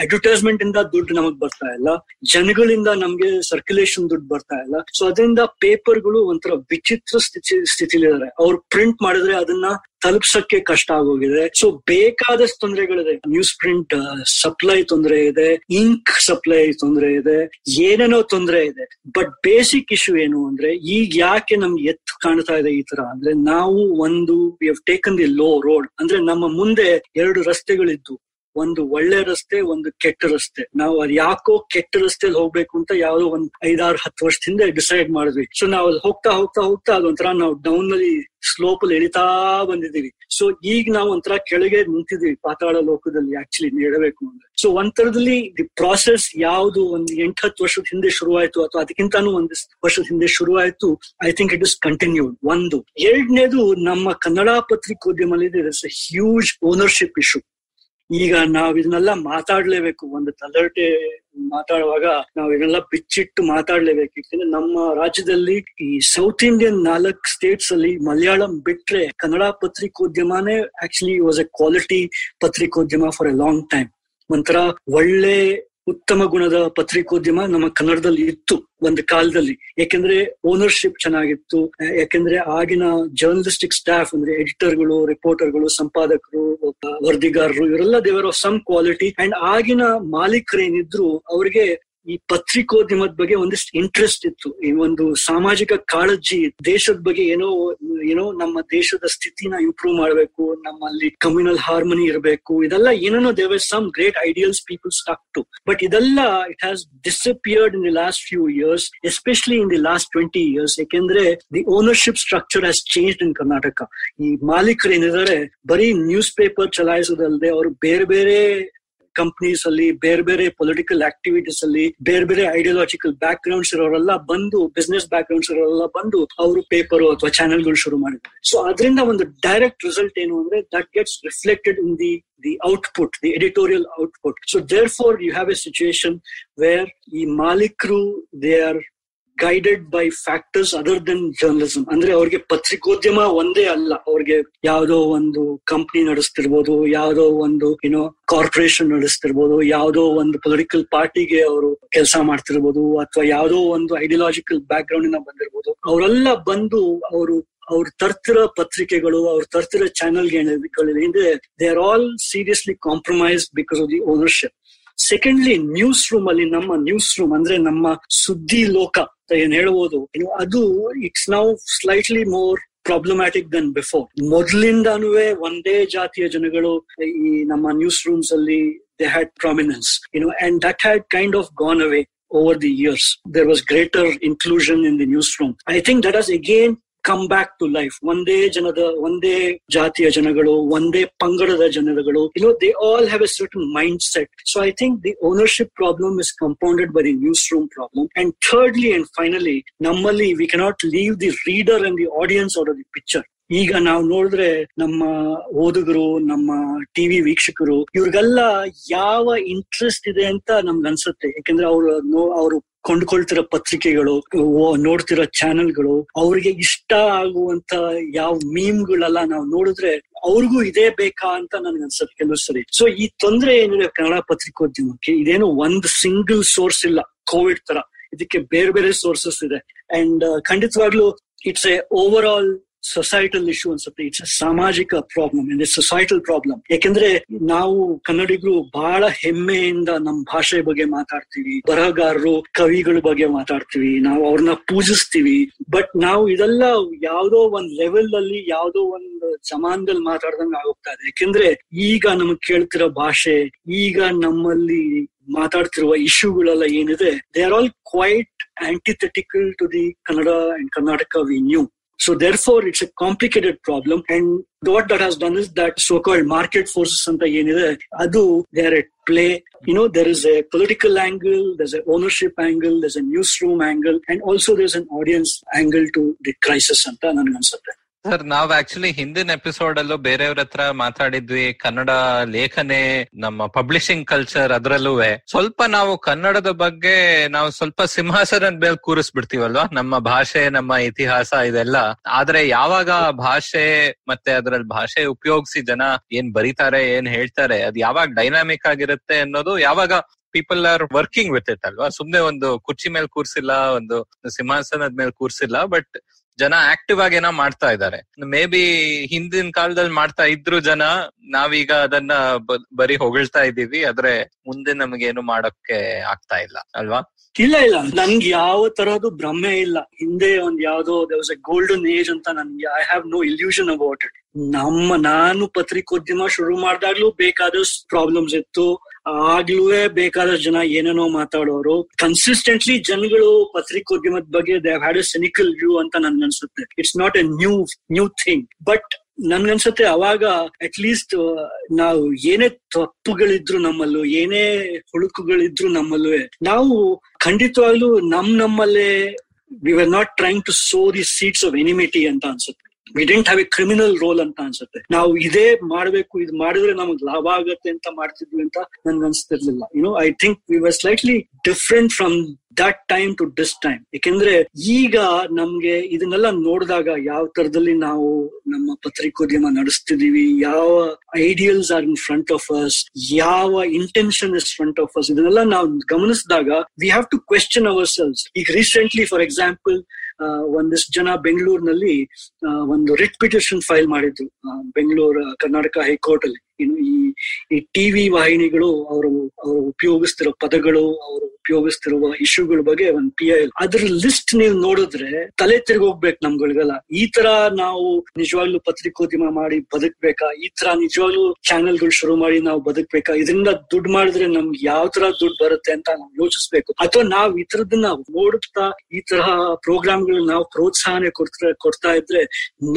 ಅಡ್ವರ್ಟೈಸ್ಮೆಂಟ್ ಇಂದ ದುಡ್ಡು ನಮಗ್ ಬರ್ತಾ ಇಲ್ಲ. ಜನಗಳಿಂದ ನಮ್ಗೆ ಸರ್ಕ್ಯುಲೇಷನ್ ದುಡ್ಡು ಬರ್ತಾ ಇಲ್ಲ. ಸೊ ಅದರಿಂದ ಪೇಪರ್ಗಳು ಒಂಥರ ವಿಚಿತ್ರ ಸ್ಥಿತಿ ಸ್ಥಿತಿಲಿದ್ದಾರೆ ಅವ್ರು ಪ್ರಿಂಟ್ ಮಾಡಿದ್ರೆ ಅದನ್ನ ತಲುಪ್ಸಕ್ಕೆ ಕಷ್ಟ ಆಗೋಗಿದೆ. ಸೊ ಬೇಕಾದಷ್ಟು ತೊಂದರೆಗಳಿದೆ. ನ್ಯೂಸ್ ಪ್ರಿಂಟ್ ಸಪ್ಲೈ ತೊಂದರೆ ಇದೆ. ಇಂಕ್ ಸಪ್ಲೈ ತೊಂದರೆ ಇದೆ. ಏನೇನೋ ತೊಂದರೆ ಇದೆ. ಬಟ್ ಬೇಸಿಕ್ ಇಶ್ಯೂ ಏನು ಅಂದ್ರೆ, ಈಗ ಯಾಕೆ ನಮ್ಗೆ ಎತ್ ಕಾಣ್ತಾ ಇದೆ ಈ ತರ ಅಂದ್ರೆ, ನಾವು ಒಂದು we taken the low road ಅಂದ್ರೆ ನಮ್ಮ ಮುಂದೆ ಎರಡು ರಸ್ತೆಗಳಿದ್ದು. ಒಂದು ಒಳ್ಳೆ ರಸ್ತೆ, ಒಂದು ಕೆಟ್ಟ ರಸ್ತೆ. ನಾವು ಅದು ಯಾಕೋ ಕೆಟ್ಟ ರಸ್ತೆಲಿ ಹೋಗ್ಬೇಕು ಅಂತ ಯಾವ್ದೋ ಒಂದ್ ಐದಾರು ಹತ್ತು ವರ್ಷದಿಂದ ಡಿಸೈಡ್ ಮಾಡಿದ್ವಿ. ಸೊ ನಾವು ಅಲ್ಲಿ ಹೋಗ್ತಾ ಹೋಗ್ತಾ ಹೋಗ್ತಾ ಅದೊಂಥರ ನಾವು ಡೌನ್ನಲ್ಲಿ ಸ್ಲೋಪ್ ಅಲ್ಲಿ ಎಳಿತಾ ಬಂದಿದ್ದೀವಿ. ಸೊ ಈಗ ನಾವು ಒಂಥರ ಕೆಳಗೆ ನಿಂತಿದೀವಿ ಪಾತಾಳ ಲೋಕದಲ್ಲಿ ಆಕ್ಚುಲಿ ಹೇಳಬೇಕು ಅಂದ್ರೆ ಸೊ ಒಂಥರದಲ್ಲಿ ದಿ ಪ್ರಾಸೆಸ್ ಯಾವುದು ಒಂದು ಎಂಟ್ ಹತ್ತು ವರ್ಷದ ಹಿಂದೆ ಶುರುವಾಯ್ತು ಅಥವಾ ಅದಕ್ಕಿಂತಾನು ಒಂದು ವರ್ಷದ ಹಿಂದೆ ಶುರುವಾಯ್ತು I think it is continued ಒಂದು. ಎರಡನೇದು ನಮ್ಮ ಕನ್ನಡ ಪತ್ರಿಕೋದ್ಯಮದಲ್ಲಿ ಹ್ಯೂಜ್ ಓನರ್ಶಿಪ್ ಇಶ್ಯೂ ಈಗ ನಾವ್ ಇದನ್ನೆಲ್ಲ ಮಾತಾಡ್ಲೇಬೇಕು. ಒಂದು ತಲರ್ಟೆ ಮಾತಾಡುವಾಗ ನಾವ್ ಇದನ್ನೆಲ್ಲ ಬಿಚ್ಚಿಟ್ಟು ಮಾತಾಡ್ಲೇಬೇಕು. ಯಾಕಂದ್ರೆ ನಮ್ಮ ರಾಜ್ಯದಲ್ಲಿ ಈ ಸೌತ್ ಇಂಡಿಯನ್ ನಾಲ್ಕ್ ಸ್ಟೇಟ್ಸ್ ಅಲ್ಲಿ ಮಲಯಾಳಂ ಬಿಟ್ರೆ ಕನ್ನಡ ಪತ್ರಿಕೋದ್ಯಮನೇ ಆಕ್ಚುಲಿ ವಾಸ್ ಎ ಕ್ವಾಲಿಟಿ ಪತ್ರಿಕೋದ್ಯಮ ಫಾರ್ ಎ ಲಾಂಗ್ ಟೈಮ್ ಒಂಥರ ಒಳ್ಳೆ ಉತ್ತಮ ಗುಣದ ಪತ್ರಿಕೋದ್ಯಮ ನಮ್ಮ ಕನ್ನಡದಲ್ಲಿ ಇತ್ತು ಒಂದು ಕಾಲದಲ್ಲಿ. ಯಾಕೆಂದ್ರೆ ಓನರ್ಶಿಪ್ ಚೆನ್ನಾಗಿತ್ತು. ಯಾಕೆಂದ್ರೆ ಆಗಿನ ಜರ್ನಲಿಸ್ಟಿಕ್ ಸ್ಟಾಫ್ ಅಂದ್ರೆ ಎಡಿಟರ್ಗಳು ರಿಪೋರ್ಟರ್ಗಳು ಸಂಪಾದಕರು ವರದಿಗಾರರು, ಇವರೆಲ್ಲ ದೇವರ್ ಆಫ್ ಸಮ್ ಕ್ವಾಲಿಟಿ ಅಂಡ್ ಆಗಿನ ಮಾಲೀಕರೇನಿದ್ರು, ಅವ್ರಿಗೆ ಈ ಪತ್ರಿಕೋದ್ಯಮದ ಬಗ್ಗೆ ಒಂದಿಷ್ಟು ಇಂಟ್ರೆಸ್ಟ್ ಇತ್ತು. ಈ ಒಂದು ಸಾಮಾಜಿಕ ಕಾಳಜಿ ದೇಶದ ಬಗ್ಗೆ ಏನೋ ಏನೋ ನಮ್ಮ ದೇಶದ ಸ್ಥಿತಿನ ಇಂಪ್ರೂವ್ ಮಾಡಬೇಕು, ನಮ್ಮಲ್ಲಿ ಕಮ್ಯುನಲ್ ಹಾರ್ಮನಿ ಇರಬೇಕು, ಇದೆಲ್ಲ ಏನೇನೋ they've some great ideals people stuck to but ಇದೆಲ್ಲ it has disappeared in the last few years especially in the last twenty years ಯಾಕೆಂದ್ರೆ the ownership structure has change in Karnataka ಈ ಮಾಲೀಕರು ಏನಿದ್ದಾರೆ, ಬರೀ news paper ಚಲಾಯಿಸೋದಲ್ಲದೆ ಅವರು ಬೇರೆ ಬೇರೆ companies ಅಲ್ಲಿ ಬೇರೆ ಬೇರೆ ಪೊಲಿಟಿಕಲ್ ಆಕ್ಟಿವಿಟೀಸ್ ಅಲ್ಲಿ ಬೇರೆ ಬೇರೆ ಐಡಿಯಾಲಜಿಕಲ್ ಬ್ಯಾಕ್ ಗ್ರೌಂಡ್ಸ್ ಇರೋರೆಲ್ಲ ಬಂದು ಬಿಸ್ನೆಸ್ ಬ್ಯಾಕ್ ಗ್ರೌಂಡ್ಸ್ ಇರೋರೆಲ್ಲ ಬಂದು ಅವರು ಪೇಪರ್ ಅಥವಾ ಚಾನೆಲ್ಗಳು ಶುರು ಮಾಡಿದ್ದಾರೆ ಸೊ ಅದರಿಂದ ಒಂದು ಡೈರೆಕ್ಟ್ ರಿಸಲ್ಟ್ ಏನು ಅಂದ್ರೆ that gets reflected in the the output, the editorial output. So therefore, you have a situation where the Malikru, they are guided by factors other than journalism ಅಂದ್ರೆ ಅವ್ರಿಗೆ ಪತ್ರಿಕೋದ್ಯಮ ಒಂದೇ ಅಲ್ಲ. ಅವ್ರಿಗೆ ಯಾವ್ದೋ ಒಂದು ಕಂಪ್ನಿ ನಡೆಸ್ತಿರ್ಬೋದು, ಯಾವ್ದೋ ಒಂದು ಏನೋ ಕಾರ್ಪೊರೇಷನ್ ನಡೆಸ್ತಿರ್ಬೋದು, ಯಾವ್ದೋ ಒಂದು ಪೊಲಿಟಿಕಲ್ ಪಾರ್ಟಿಗೆ ಅವರು ಕೆಲಸ ಮಾಡ್ತಿರ್ಬೋದು, ಅಥವಾ ಯಾವ್ದೋ ಒಂದು ಐಡಿಯಾಲಜಿಕಲ್ ಬ್ಯಾಕ್ ಗ್ರೌಂಡ್ ಇಂದ ಬಂದಿರ್ಬೋದು. ಅವರೆಲ್ಲ ಬಂದು ಅವರು, ಅವ್ರು ತರ್ತಿರೋ ಪತ್ರಿಕೆಗಳು, ಅವ್ರು ತರ್ತಿರೋ ಏನಿದೆ they are all seriously compromise because of the ownership secondly newsroom ಅಲ್ಲಿ ನಮ್ಮ ನ್ಯೂಸ್ ರೂಮ್ ಅಂದ್ರೆ ನಮ್ಮ ಸುದ್ದಿ ಲೋಕ ಅಂತ ಏನ್ ಹೇಳ್ಬೋದು ಅದು it's now slightly more problematic than before ಮೊದಲಿಂದಾನು ಒಂದೇ ಜಾತಿಯ ಜನಗಳು ಈ ನಮ್ಮ ನ್ಯೂಸ್ ರೂಮ್ಸ್ ಅಲ್ಲಿ they had prominence you know and that had kind of gone away over the years. There was greater inclusion in the newsroom. I think that has again come back to life ಒಂದೇ ಜನದ, ಒಂದೇ ಜಾತಿಯ ಜನಗಳು, ಒಂದೇ ಪಂಗಡದ ಜನಗಳು you know they all have a certain mindset so I think the ownership problem is compounded by the newsroom problem and thirdly and finally ನಮ್ಮಲ್ಲಿ we cannot leave the reader and the audience are the picture ಈಗ ನಾವು ನೋಡಿದ್ರೆ ನಮ್ಮ ಓದುಗರು, ನಮ್ಮ TV ವೀಕ್ಷಕರು, ಇವ್ರಿಗೆಲ್ಲ ಯಾವ ಇಂಟ್ರೆಸ್ಟ್ ಇದೆ ಅಂತ ನಮ್ಗೆ ಅನ್ಸುತ್ತೆ. ಯಾಕಂದ್ರೆ ಅವರು ಅವರು ಕೊಂಡ್ಕೊಳ್ತಿರೋ ಪತ್ರಿಕೆಗಳು ನೋಡ್ತಿರೋ ಚಾನೆಲ್ಗಳು, ಅವ್ರಿಗೆ ಇಷ್ಟ ಆಗುವಂತ ಯಾವ ಮೀಮ್ಗಳೆಲ್ಲ ನಾವು ನೋಡಿದ್ರೆ ಅವ್ರಿಗೂ ಇದೇ ಬೇಕಾ ಅಂತ ನನಗೆ ಅನ್ಸುತ್ತೆ ಕೆಲವು ಸರಿ. ಸೊ ಈ ತೊಂದರೆ ಏನಿದೆ ಕನ್ನಡ ಪತ್ರಿಕೋದ್ಯಮಕ್ಕೆ, ಇದೇನು ಒಂದ್ ಸಿಂಗಲ್ ಸೋರ್ಸ್ ಇಲ್ಲ ಕೋವಿಡ್ ತರ. ಇದಕ್ಕೆ ಬೇರೆ ಬೇರೆ ಸೋರ್ಸಸ್ ಇದೆ. ಅಂಡ್ ಖಂಡಿತವಾಗ್ಲೂ it's a overall societal issue ಅನ್ಸುತ್ತೆ ಇಟ್ಸ್ ಸಾಮಾಜಿಕ ಪ್ರಾಬ್ಲಮ್ ಇದೆ ಸೊಸೈಟಲ್ ಪ್ರಾಬ್ಲಮ್ ಯಾಕೆಂದ್ರೆ ನಾವು ಕನ್ನಡಿಗರು ಬಹಳ ಹೆಮ್ಮೆಯಿಂದ ನಮ್ಮ ಭಾಷೆ ಬಗ್ಗೆ ಮಾತಾಡ್ತೀವಿ, ಬರಹಗಾರರು, ಕವಿಗಳ ಬಗ್ಗೆ ಮಾತಾಡ್ತೀವಿ, ನಾವು ಅವ್ರನ್ನ ಪೂಜಿಸ್ತೀವಿ. ಬಟ್ ನಾವು ಇದೆಲ್ಲ ಯಾವ್ದೋ ಒಂದ್ ಲೆವೆಲ್ ಅಲ್ಲಿ ಯಾವ್ದೋ ಒಂದು ಜಮಾನದಲ್ಲಿ ಮಾತಾಡ್ದಂಗ ಆಗೋಗ್ತಾ ಇದೆ. ಯಾಕೆಂದ್ರೆ ಈಗ ನಮಗ್ ಕೇಳ್ತಿರೋ ಭಾಷೆ, ಈಗ ನಮ್ಮಲ್ಲಿ ಮಾತಾಡ್ತಿರುವ ಇಶ್ಯೂಗಳೆಲ್ಲ ಏನಿದೆ they are all quite antithetical to the Kannada and Karnataka we knew So therefore, it's a complicated problem. And what that has done is that so-called market forces anta ಏನಿದೆ ಅದು they are at play. You know, there is a political angle, there's an ownership angle, there's a newsroom angle, and also there's an audience angle to the crisis ಅಂತ ನನ್ಗೆ ಅನ್ಸುತ್ತೆ sir, ನಾವ್ actually ಹಿಂದಿನ episode ಅಲ್ಲೂ ಬೇರೆಯವ್ರ ಹತ್ರ ಮಾತಾಡಿದ್ವಿ. ಕನ್ನಡ ಲೇಖನೆ, ನಮ್ಮ ಪಬ್ಲಿಷಿಂಗ್ ಕಲ್ಚರ್ ಅದ್ರಲ್ಲೂ ಸ್ವಲ್ಪ ನಾವು ಕನ್ನಡದ ಬಗ್ಗೆ ನಾವು ಸ್ವಲ್ಪ ಸಿಂಹಾಸನದ ಮೇಲೆ ಕೂರಿಸ್ಬಿಡ್ತೀವಲ್ವಾ? ನಮ್ಮ ಭಾಷೆ, ನಮ್ಮ ಇತಿಹಾಸ ಇದೆಲ್ಲ. ಆದ್ರೆ ಯಾವಾಗ ಭಾಷೆ ಮತ್ತೆ ಅದ್ರಲ್ಲಿ ಭಾಷೆ ಉಪಯೋಗಿಸಿ ಜನ ಏನ್ ಬರೀತಾರೆ, ಏನ್ ಹೇಳ್ತಾರೆ, ಅದ್ ಯಾವಾಗ ಡೈನಾಮಿಕ್ ಆಗಿರುತ್ತೆ ಅನ್ನೋದು ಯಾವಾಗ people are working with it ಅಲ್ವಾ? ಸುಮ್ನೆ ಒಂದು ಕುರ್ಚಿ ಮೇಲೆ ಕೂರ್ಸಿಲ್ಲ, ಒಂದು ಸಿಂಹಾಸನದ ಮೇಲೆ ಕೂರ್ಸಿಲ್ಲ ಬಟ್ ಜನ ಆಕ್ಟಿವ್ ಆಗಿ ಏನೋ ಮಾಡ್ತಾ ಇದ್ದಾರೆ. ಮೇ ಬಿ ಹಿಂದಿನ ಕಾಲದಲ್ಲಿ ಮಾಡ್ತಾ ಇದ್ರು ಜನ, ನಾವೀಗ ಅದನ್ನ ಬರೀ ಹೊಗಳ್ತಾ ಇದೀವಿ ಆದ್ರೆ ಮುಂದೆ ಏನು ಮಾಡೋಕೆ ಆಗ್ತಾ ಇಲ್ಲ, ಅಲ್ವಾ? ಇಲ್ಲ ಇಲ್ಲ. ನನ್ಗೆ ಯಾವ ತರಹದ್ದು ಭ್ರಮೆ ಇಲ್ಲ. ಹಿಂದೆ ಒಂದ್ ಯಾವ್ದೋ ವಾಸ್ ಎ ಗೋಲ್ಡನ್ ಏಜ್ ಅಂತ ನನ್ಗೆ I have no illusion about it ನಮ್ಮ, ನಾನು ಪತ್ರಿಕೋದ್ಯಮ ಶುರು ಮಾಡಿದಾಗ್ಲೂ ಬೇಕಾದಷ್ಟು ಪ್ರಾಬ್ಲಮ್ಸ್ ಇತ್ತು. ಆಗ್ಲೂ ಬೇಕಾದಷ್ಟು ಜನ ಏನೇನೋ ಮಾತಾಡೋರು. ಕನ್ಸಿಸ್ಟೆಂಟ್ಲಿ ಜನಗಳು ಪತ್ರಿಕೋದ್ಯಮದ ಬಗ್ಗೆ they had a cynical view ಅಂತ ನನ್ಗೆ ಅನ್ಸುತ್ತೆ. It's not a new new thing but ನನ್ಗನ್ಸುತ್ತೆ ಅವಾಗ ಅಟ್ ಲೀಸ್ಟ್ ನಾವು ಏನೇ ತಪ್ಪುಗಳಿದ್ರು ನಮ್ಮಲ್ಲೂ, ಏನೇ ಹುಳುಕುಗಳಿದ್ರು ನಮ್ಮಲ್ಲೂ, ನಾವು ಖಂಡಿತವಾಗ್ಲೂ ನಮ್ ನಮ್ಮಲ್ಲೇ we are not trying to sow the seeds of enmity ಅಂತ ಅನ್ಸುತ್ತೆ. We don't have a criminal role ಅಂತ ಅನ್ಸುತ್ತೆ. ನಾವು ಇದೇ ಮಾಡಬೇಕು, ಇದು ಮಾಡಿದ್ರೆ ನಮಗ್ ಲಾಭ ಆಗತ್ತೆ ಅಂತ ಮಾಡ್ತಿದ್ವಿ ಅಂತ ನನ್ಗೆ ಅನ್ಸ್ತಿರ್ಲಿಲ್ಲ. You know I think we were slightly different from that time to this time ಯಾಕೆಂದ್ರೆ ಈಗ ನಮ್ಗೆ ಇದನ್ನೆಲ್ಲ ನೋಡಿದಾಗ ಯಾವ ತರದಲ್ಲಿ ನಾವು ನಮ್ಮ ಪತ್ರಿಕೋದ್ಯಮ ನಡೆಸ್ತಿದೀವಿ, ಯಾವ ideals are in front of us ಯಾವ intention is front of us ಇದನ್ನೆಲ್ಲ ನಾವು ಗಮನಿಸಿದಾಗ we have to question our selves ಈಗ ರೀಸೆಂಟ್ಲಿ ಫಾರ್ ಎಕ್ಸಾಂಪಲ್ ಒಂದಿಷ್ಟು ಜನ ಬೆಂಗಳೂರಿನಲ್ಲಿ ಒಂದು ರಿಟ್ ಪಿಟಿಷನ್ ಫೈಲ್ ಮಾಡಿದ್ರು ಬೆಂಗಳೂರು ಕರ್ನಾಟಕ ಹೈಕೋರ್ಟ್ ಅಲ್ಲಿ ಇನ್ನು ಈ ಈ ಟಿವಿ ವಾಹಿನಿಗಳು ಅವರು ಅವರು ಉಪಯೋಗಿಸ್ತಿರೋ ಪದಗಳು, ಅವರು ಉಪಯೋಗಿಸ್ತಿರುವ ಇಶ್ಯೂಗಳ ಬಗ್ಗೆ ಒಂದು ಪಿ ಐ ಅದ್ರ ಲಿಸ್ಟ್ ನೀವು ನೋಡಿದ್ರೆ ತಲೆ ತಿರುಗೋಗ್ಬೇಕು ನಮ್ಗಳಿಗೆಲ್ಲ. ಈ ತರ ನಾವು ನಿಜವಾಗ್ಲೂ ಪತ್ರಿಕೋದ್ಯಮ ಮಾಡಿ ಬದುಕ್ಬೇಕಾ? ಈ ತರ ನಿಜವಾಗ್ಲೂ ಚಾನೆಲ್ಗಳು ಶುರು ಮಾಡಿ ನಾವು ಬದುಕ್ಬೇಕಾ? ಇದರಿಂದ ದುಡ್ಡು ಮಾಡಿದ್ರೆ ನಮ್ಗೆ ಯಾವ ತರ ದುಡ್ಡು ಬರುತ್ತೆ ಅಂತ ನಾವು ಯೋಚಿಸ್ಬೇಕು. ಅಥವಾ ನಾವು ಈ ತರದನ್ನ ನೋಡುತ್ತಾ ಈ ತರಹ ಪ್ರೋಗ್ರಾಮ್ಗಳು ನಾವು ಪ್ರೋತ್ಸಾಹನೆ ಕೊಡ್ತಾ ಕೊಡ್ತಾ ಇದ್ರೆ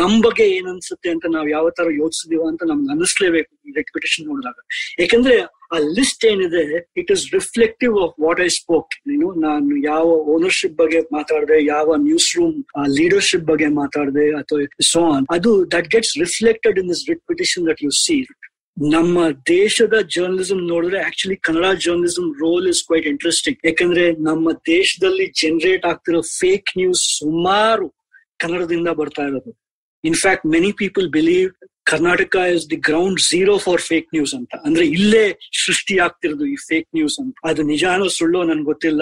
ನಮ್ ಬಗ್ಗೆ ಏನ್ ಅನ್ಸುತ್ತೆ ಅಂತ ನಾವ್ ಯಾವ ತರ ಯೋಚಿಸಿದೀವ ಅಂತ ನಮ್ಗೆ ಅನಿಸ್ಲೇಬೇಕು. ಈ ರೆಕ್ಯುಟೇಷನ್ ನೋಡಿದಾಗ. ಯಾಕಂದ್ರೆ ಆ ಲಿಸ್ಟ್ ಏನಿದೆ it is reflective of what I spoke ನೀನು, ನಾನು ಯಾವ ಓನರ್ಶಿಪ್ ಬಗ್ಗೆ ಮಾತಾಡಿದೆ, ಯಾವ ನ್ಯೂಸ್ ರೂಮ್ ಲೀಡರ್ಶಿಪ್ ಬಗ್ಗೆ ಮಾತಾಡಿದೆ, ಅಥವಾ ಸೋ ಆನ್ ಅದು that gets reflected in this reputation that you see ನಮ್ಮ ದೇಶದ ಜರ್ನಲಿಸಂ ನೋಡಿದ್ರೆ actually Kannada journalism role is quite interesting ಯಾಕಂದ್ರೆ ನಮ್ಮ ದೇಶದಲ್ಲಿ ಜನರೇಟ್ ಆಗ್ತಿರೋ ಫೇಕ್ ನ್ಯೂಸ್ ಸುಮಾರು ಕನ್ನಡದಿಂದ ಬರ್ತಾ ಇರೋದು. In fact many people believe Karnataka is the ground zero for fake news ಅಂತ. ಅಂದ್ರೆ ಇಲ್ಲೇ ಸೃಷ್ಟಿ ಆಗ್ತಿರೋದು ಈ ಫೇಕ್ ನ್ಯೂಸ್ ಅಂತ. ಅದು ನಿಜಾನೋ ಸುಳ್ಳೋ ನನ್ಗೆ ಗೊತ್ತಿಲ್ಲ.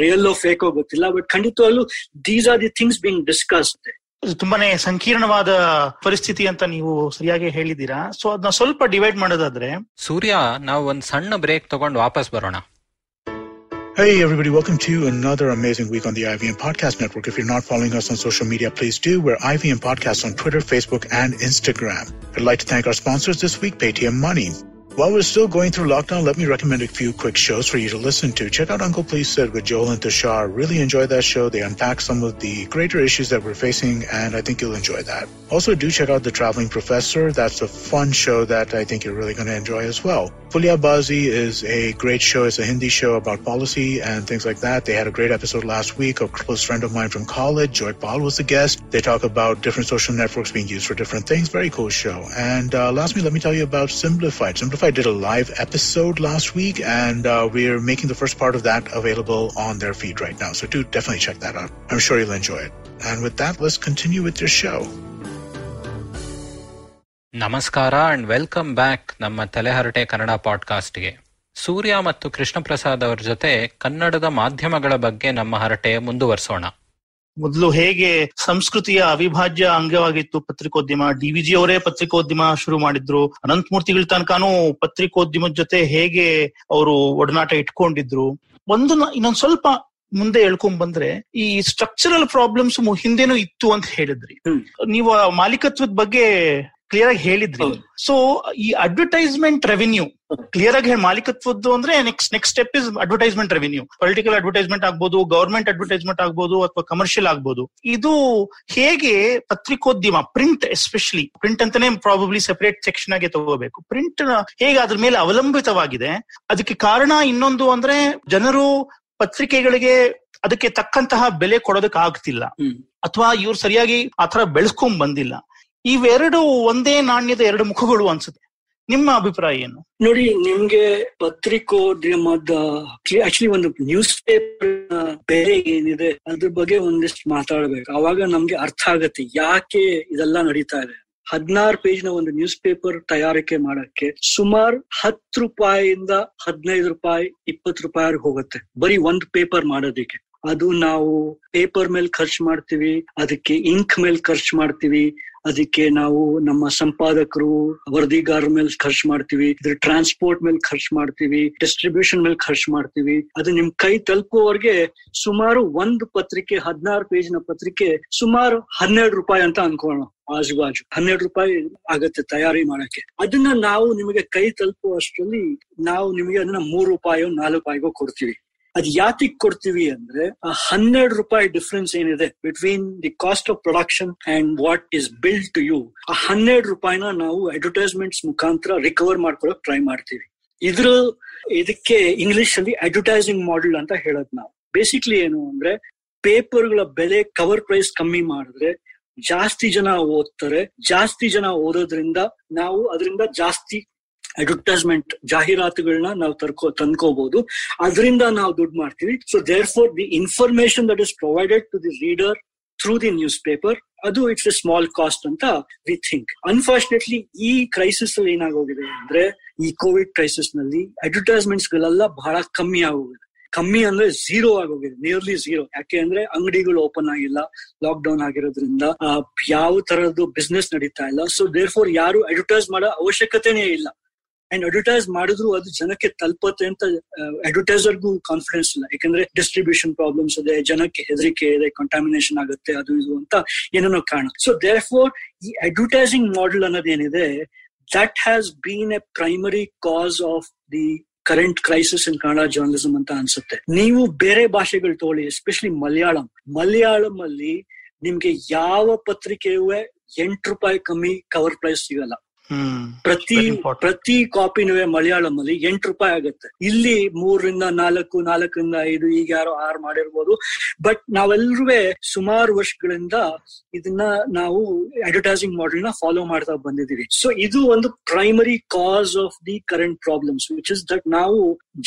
ರಿಯಲ್ ಫೇಕೋ ಗೊತ್ತಿಲ್ಲ. ಬಟ್ ಖಂಡಿತವಾಗ್ಲೂ these are the things being discussed ಇದು ತುಂಬಾನೇ ಸಂಕೀರ್ಣವಾದ ಪರಿಸ್ಥಿತಿ ಅಂತ ನೀವು ಸರಿಯಾಗಿ ಹೇಳಿದೀರಾ ಸೊ ಅದನ್ನ ಸ್ವಲ್ಪ ಡಿವೈಡ್ ಮಾಡೋದಾದ್ರೆ ಸೂರ್ಯ ನಾವು ಒಂದ್ ಸಣ್ಣ ಬ್ರೇಕ್ ತಗೊಂಡು ವಾಪಸ್ ಬರೋಣ. Hey, everybody, welcome to another amazing week on the IVM Podcast Network. If you're not following us on social media, please do. We're IVM Podcasts on Twitter, Facebook, and Instagram. I'd like to thank our sponsors this week, Paytm Money. While we're still going through lockdown, let me recommend a few quick shows for you to listen to. Check out Uncle Please with Joel and Tushar. Really enjoy that show. They unpack some of the greater issues that we're facing, and I think you'll enjoy that. Also, do check out The Traveling Professor. That's a fun show that I think you're really going to enjoy as well. Fulia Bazi is a great show. It's a Hindi show about policy and things like that. They had a great episode last week. A close friend of mine from college, Joy Paul, was the guest. They talk about different social networks being used for different things. Very cool show. And uh, lastly, let me tell you about Simplified. Simplified did a live episode last week, and uh, we're making the first part of that available on their feed right now. So do definitely check that out. I'm sure you'll enjoy it. And with that, let's continue with your show. ನಮಸ್ಕಾರ and welcome back ನಮ್ಮ ತಲೆಹರಟೆ ಕನ್ನಡ ಪಾಡ್ಕಾಸ್ಟ್ಗೆ ಸೂರ್ಯ ಮತ್ತು ಕೃಷ್ಣ ಪ್ರಸಾದ್ ಅವರ ಜೊತೆ ಕನ್ನಡದ ಮಾಧ್ಯಮಗಳ ಬಗ್ಗೆ ನಮ್ಮ ಹರಟೆ ಮುಂದುವರಿಸೋಣ ಮೊದಲು ಹೇಗೆ ಸಂಸ್ಕೃತಿಯ ಅವಿಭಾಜ್ಯ ಅಂಗವಾಗಿತ್ತು ಪತ್ರಿಕೋದ್ಯಮ? ಡಿ ವಿಜಿ ಅವರೇ ಪತ್ರಿಕೋದ್ಯಮ ಶುರು ಮಾಡಿದ್ರು. ಅನಂತಮೂರ್ತಿಗಳ ತನಕನೂ ಪತ್ರಿಕೋದ್ಯಮದ ಜೊತೆ ಹೇಗೆ ಅವರು ಒಡನಾಟ ಇಟ್ಕೊಂಡಿದ್ರು? ಒಂದು ಇನ್ನೊಂದ್ ಸ್ವಲ್ಪ ಮುಂದೆ ಹೇಳ್ಕೊಂಡ್ ಬಂದ್ರೆ ಈ ಸ್ಟ್ರಕ್ಚರಲ್ ಪ್ರಾಬ್ಲಮ್ಸ್ ಹಿಂದೆನೂ ಇತ್ತು ಅಂತ ಹೇಳಿದ್ರಿ. ನೀವು ಮಾಲೀಕತ್ವದ ಬಗ್ಗೆ ಕ್ಲಿಯರ್ ಆಗಿ ಹೇಳಿದ್ರಿ. ಸೊ ಈ ಅಡ್ವರ್ಟೈಸ್ಮೆಂಟ್ ರೆವಿನ್ಯೂ ಕ್ಲಿಯರ್ ಆಗಿ ಮಾಲೀಕತ್ವದ್ದು ಅಂದ್ರೆ next next step is advertisement revenue political advertisement ಆಗ್ಬೋದು ಗವರ್ಮೆಂಟ್ ಅಡ್ವರ್ಟೈಸ್ಮೆಂಟ್ ಆಗ್ಬೋದು ಅಥವಾ ಕಮರ್ಷಿಯಲ್ ಆಗ್ಬೋದು. ಇದು ಹೇಗೆ ಪತ್ರಿಕೋದ್ಯಮ ಪ್ರಿಂಟ್ ಎಸ್ಪೆಷಲಿ ಪ್ರಿಂಟ್ ಅಂತಾನೆ ಪ್ರಾಬಬ್ಲಿ ಸೆಪರೇಟ್ ಸೆಕ್ಷನ್ ಆಗಿ ತಗೋಬೇಕು. ಪ್ರಿಂಟ್ ಹೇಗೆ ಅದ್ರ ಮೇಲೆ ಅವಲಂಬಿತವಾಗಿದೆ ಅದಕ್ಕೆ ಕಾರಣ ಇನ್ನೊಂದು ಅಂದ್ರೆ ಜನರು ಪತ್ರಿಕೆಗಳಿಗೆ ಅದಕ್ಕೆ ತಕ್ಕಂತಹ ಬೆಲೆ ಕೊಡೋದಕ್ಕೆ ಆಗ್ತಿಲ್ಲ ಅಥವಾ ಇವ್ರು ಸರಿಯಾಗಿ ಆತರ ಬೆಳೆಸ್ಕೊಂಡ್ ಬಂದಿಲ್ಲ ಇವೆರಡು ಒಂದೇ ನಾಣ್ಯದ ಎರಡು ಮುಖಗಳು ಅನ್ಸುತ್ತೆ. ನಿಮ್ಮ ಅಭಿಪ್ರಾಯ ಏನು? ನೋಡಿ, ನಿಮ್ಗೆ ಪತ್ರಿಕೋದ್ಯಮದ ಆಕ್ಚುಲಿ ಒಂದು ನ್ಯೂಸ್ ಪೇಪರ್ ಬೆಲೆ ಏನಿದೆ, ಅದ್ರ ಬಗ್ಗೆ ಒಂದಿಷ್ಟು ಮಾತಾಡ್ಬೇಕು. ಅವಾಗ ನಮ್ಗೆ ಅರ್ಥ ಆಗತ್ತೆ ಯಾಕೆ ಇದೆಲ್ಲ ನಡೀತಾ ಇದೆ. ಹದಿನಾರು ಪೇಜ್ನ ಒಂದು ನ್ಯೂಸ್ ಪೇಪರ್ ತಯಾರಿಕೆ ಮಾಡಕ್ಕೆ ಸುಮಾರು ಹತ್ತು ರೂಪಾಯಿಯಿಂದ ಹದಿನೈದು ರೂಪಾಯಿ, ಇಪ್ಪತ್ತು ರೂಪಾಯಿ ಹೋಗುತ್ತೆ. ಬರೀ ಒಂದ್ ಪೇಪರ್ ಮಾಡೋದಿಕ್ಕೆ. ಅದು ನಾವು ಪೇಪರ್ ಮೇಲೆ ಖರ್ಚು ಮಾಡ್ತೀವಿ, ಅದಕ್ಕೆ ಇಂಕ್ ಮೇಲೆ ಖರ್ಚು ಮಾಡ್ತೀವಿ ಅದಕ್ಕೆ ನಾವು ನಮ್ಮ ಸಂಪಾದಕರು ವರದಿಗಾರರ ಮೇಲೆ ಖರ್ಚು ಮಾಡ್ತೀವಿ, ಇದ್ರ ಟ್ರಾನ್ಸ್ಪೋರ್ಟ್ ಮೇಲೆ ಖರ್ಚು ಮಾಡ್ತೀವಿ ಡಿಸ್ಟ್ರಿಬ್ಯೂಷನ್ ಮೇಲೆ ಖರ್ಚು ಮಾಡ್ತೀವಿ. ಅದು ನಿಮ್ ಕೈ ತಲುಪುವವರೆಗೆ ಸುಮಾರು ಒಂದು ಪತ್ರಿಕೆ, ಹದಿನಾರು ಪೇಜ್ನ ಪತ್ರಿಕೆ ಸುಮಾರು ಹನ್ನೆರಡು ರೂಪಾಯಿ ಅಂತ ಅನ್ಕೊಳ್ಳೋಣ ಆಜು ಬಾಜು ಹನ್ನೆರಡು ರೂಪಾಯಿ ಆಗತ್ತೆ ತಯಾರಿ ಮಾಡಕ್ಕೆ. ಅದನ್ನ ನಾವು ನಿಮಗೆ ಕೈ ತಲುಪುವಷ್ಟರಲ್ಲಿ ನಾವು ನಿಮಗೆ ಅದನ್ನ ಮೂರು ರೂಪಾಯಿ, ನಾಲ್ಕು ರೂಪಾಯಿಗೋ ಕೊಡ್ತೀವಿ. ಅದ್ ಯಾತಿಗ್ ಕೊಡ್ತೀವಿ ಅಂದ್ರೆ, ಆ ಹನ್ನೆರಡು ರೂಪಾಯಿ ಡಿಫ್ರೆನ್ಸ್ ಏನಿದೆ between the cost of production and what is billed to you ಆ ಹನ್ನೆರಡು ರೂಪಾಯಿನ ನಾವು ಅಡ್ವರ್ಟೈಸ್ಮೆಂಟ್ಸ್ ಮುಖಾಂತರ ರಿಕವರ್ ಮಾಡ್ಕೊಳಕ್ ಟ್ರೈ ಮಾಡ್ತೀವಿ. ಇದ್ರ, ಇದಕ್ಕೆ ಇಂಗ್ಲಿಷ್ ಅಲ್ಲಿ ಅಡ್ವರ್ಟೈಸಿಂಗ್ ಮಾಡೆಲ್ ಅಂತ ಹೇಳೋದ್ ನಾವು. ಬೇಸಿಕ್ಲಿ ಏನು ಅಂದ್ರೆ ಪೇಪರ್ಗಳ ಬೆಲೆ ಕವರ್ ಪ್ರೈಸ್ ಕಮ್ಮಿ ಮಾಡಿದ್ರೆ ಜಾಸ್ತಿ ಜನ ಓದ್ತಾರೆ. ಜಾಸ್ತಿ ಜನ ಓದೋದ್ರಿಂದ ನಾವು ಅದರಿಂದ ಜಾಸ್ತಿ ಅಡ್ವರ್ಟೈಸ್ಮೆಂಟ್ ಜಾಹೀರಾತುಗಳನ್ನ ನಾವು ತರ್ಕೋ ತಂದ್ಕೋಬಹುದು ಅದರಿಂದ ನಾವು ದುಡ್ಡು ಮಾಡ್ತೀವಿ. So therefore the information that is provided to the reader through the newspaper ಅದು ಇಟ್ಸ್ ಎ ಸ್ಮಾಲ್ ಕಾಸ್ಟ್ ಅಂತ ವಿ ಥಿಂಕ್ ಅನ್ಫಾರ್ಚುನೇಟ್ಲಿ ಈ ಕ್ರೈಸಿಸ್ ಅಲ್ಲಿ ಏನಾಗೋಗಿದೆ ಅಂದ್ರೆ, ಈ ಕೋವಿಡ್ ಕ್ರೈಸಿಸ್ನಲ್ಲಿ ಅಡ್ವರ್ಟೈಸ್ಮೆಂಟ್ಸ್ ಗಳೆಲ್ಲ ಬಹಳ ಕಮ್ಮಿ ಆಗೋಗಿದೆ. ಕಮ್ಮಿ ಅಂದ್ರೆ ಝೀರೋ ಆಗೋಗಿದೆ ನಿಯರ್ಲಿ ಝೀರೋ ಯಾಕೆ ಅಂದ್ರೆ ಅಂಗಡಿಗಳು ಓಪನ್ ಆಗಿಲ್ಲ ಲಾಕ್ ಡೌನ್ ಆಗಿರೋದ್ರಿಂದ ಯಾವ ತರದ್ದು ಬಿಸ್ನೆಸ್ ನಡೀತಾ ಇಲ್ಲ. ಸೊ ದೇರ್ ಫೋರ್ ಯಾರು ಅಡ್ವರ್ಟೈಸ್ ಮಾಡೋ ಅವಶ್ಯಕತೆನೇ ಇಲ್ಲ. ಅಂಡ್ ಅಡ್ವರ್ಟೈಸ್ ಮಾಡಿದ್ರು ಅದು ಜನಕ್ಕೆ ತಲುಪತ್ತೆ ಅಂತ ಅಡ್ವರ್ಟೈಸರ್ಗೂ ಕಾನ್ಫಿಡೆನ್ಸ್ ಇಲ್ಲ. ಯಾಕಂದ್ರೆ ಡಿಸ್ಟ್ರಿಬ್ಯೂಷನ್ ಪ್ರಾಬ್ಲಮ್ಸ್ ಇದೆ, ಜನಕ್ಕೆ ಹೆದರಿಕೆ ಇದೆ ಕಂಟಾಮಿನೇಷನ್ ಆಗುತ್ತೆ, ಅದು ಇದು ಅಂತ ಏನೇನೋ ಕಾರಣ. ಸೊ ದೇರ್ ಫೋರ್ ಈ advertising model ಅನ್ನೋದೇನಿದೆ that has been a primary cause of the current crisis in Kannada journalism ಅಂತ ಅನ್ಸುತ್ತೆ. ನೀವು ಬೇರೆ ಭಾಷೆಗಳು ತೋಳಿ ಎಸ್ಪೆಷಲಿ ಮಲಯಾಳಂ. ಮಲಯಾಳಂ ಅಲ್ಲಿ ನಿಮ್ಗೆ ಯಾವ ಪತ್ರಿಕೆಯೂ ಎಂಟು ರೂಪಾಯಿ ಕಮ್ಮಿ ಕವರ್ ಪ್ರೈಸ್ ಸಿಗಲ್ಲ. ಪ್ರತಿ ಪ್ರತಿ ಕಾಪಿನೂ ಮಲಯಾಳಂ ಅಲ್ಲಿ ಎಂಟು ರೂಪಾಯಿ ಆಗುತ್ತೆ. ಇಲ್ಲಿ ಮೂರರಿಂದ ನಾಲ್ಕು ನಾಲ್ಕರಿಂದ ಐದು ಈಗ ಯಾರು ಆರು ಮಾಡಿರ್ಬೋದು. ಬಟ್ ನಾವೆಲ್ಲರೂ ಸುಮಾರು ವರ್ಷಗಳಿಂದ ಇದನ್ನ ನಾವು ಅಡ್ವರ್ಟೈಸಿಂಗ್ ಮಾಡೆಲ್ನ ಫಾಲೋ ಮಾಡ್ತಾ ಬಂದಿದ್ದೀವಿ. ಸೊ ಇದು ಒಂದು primary cause of the current problems which is that ನಾವು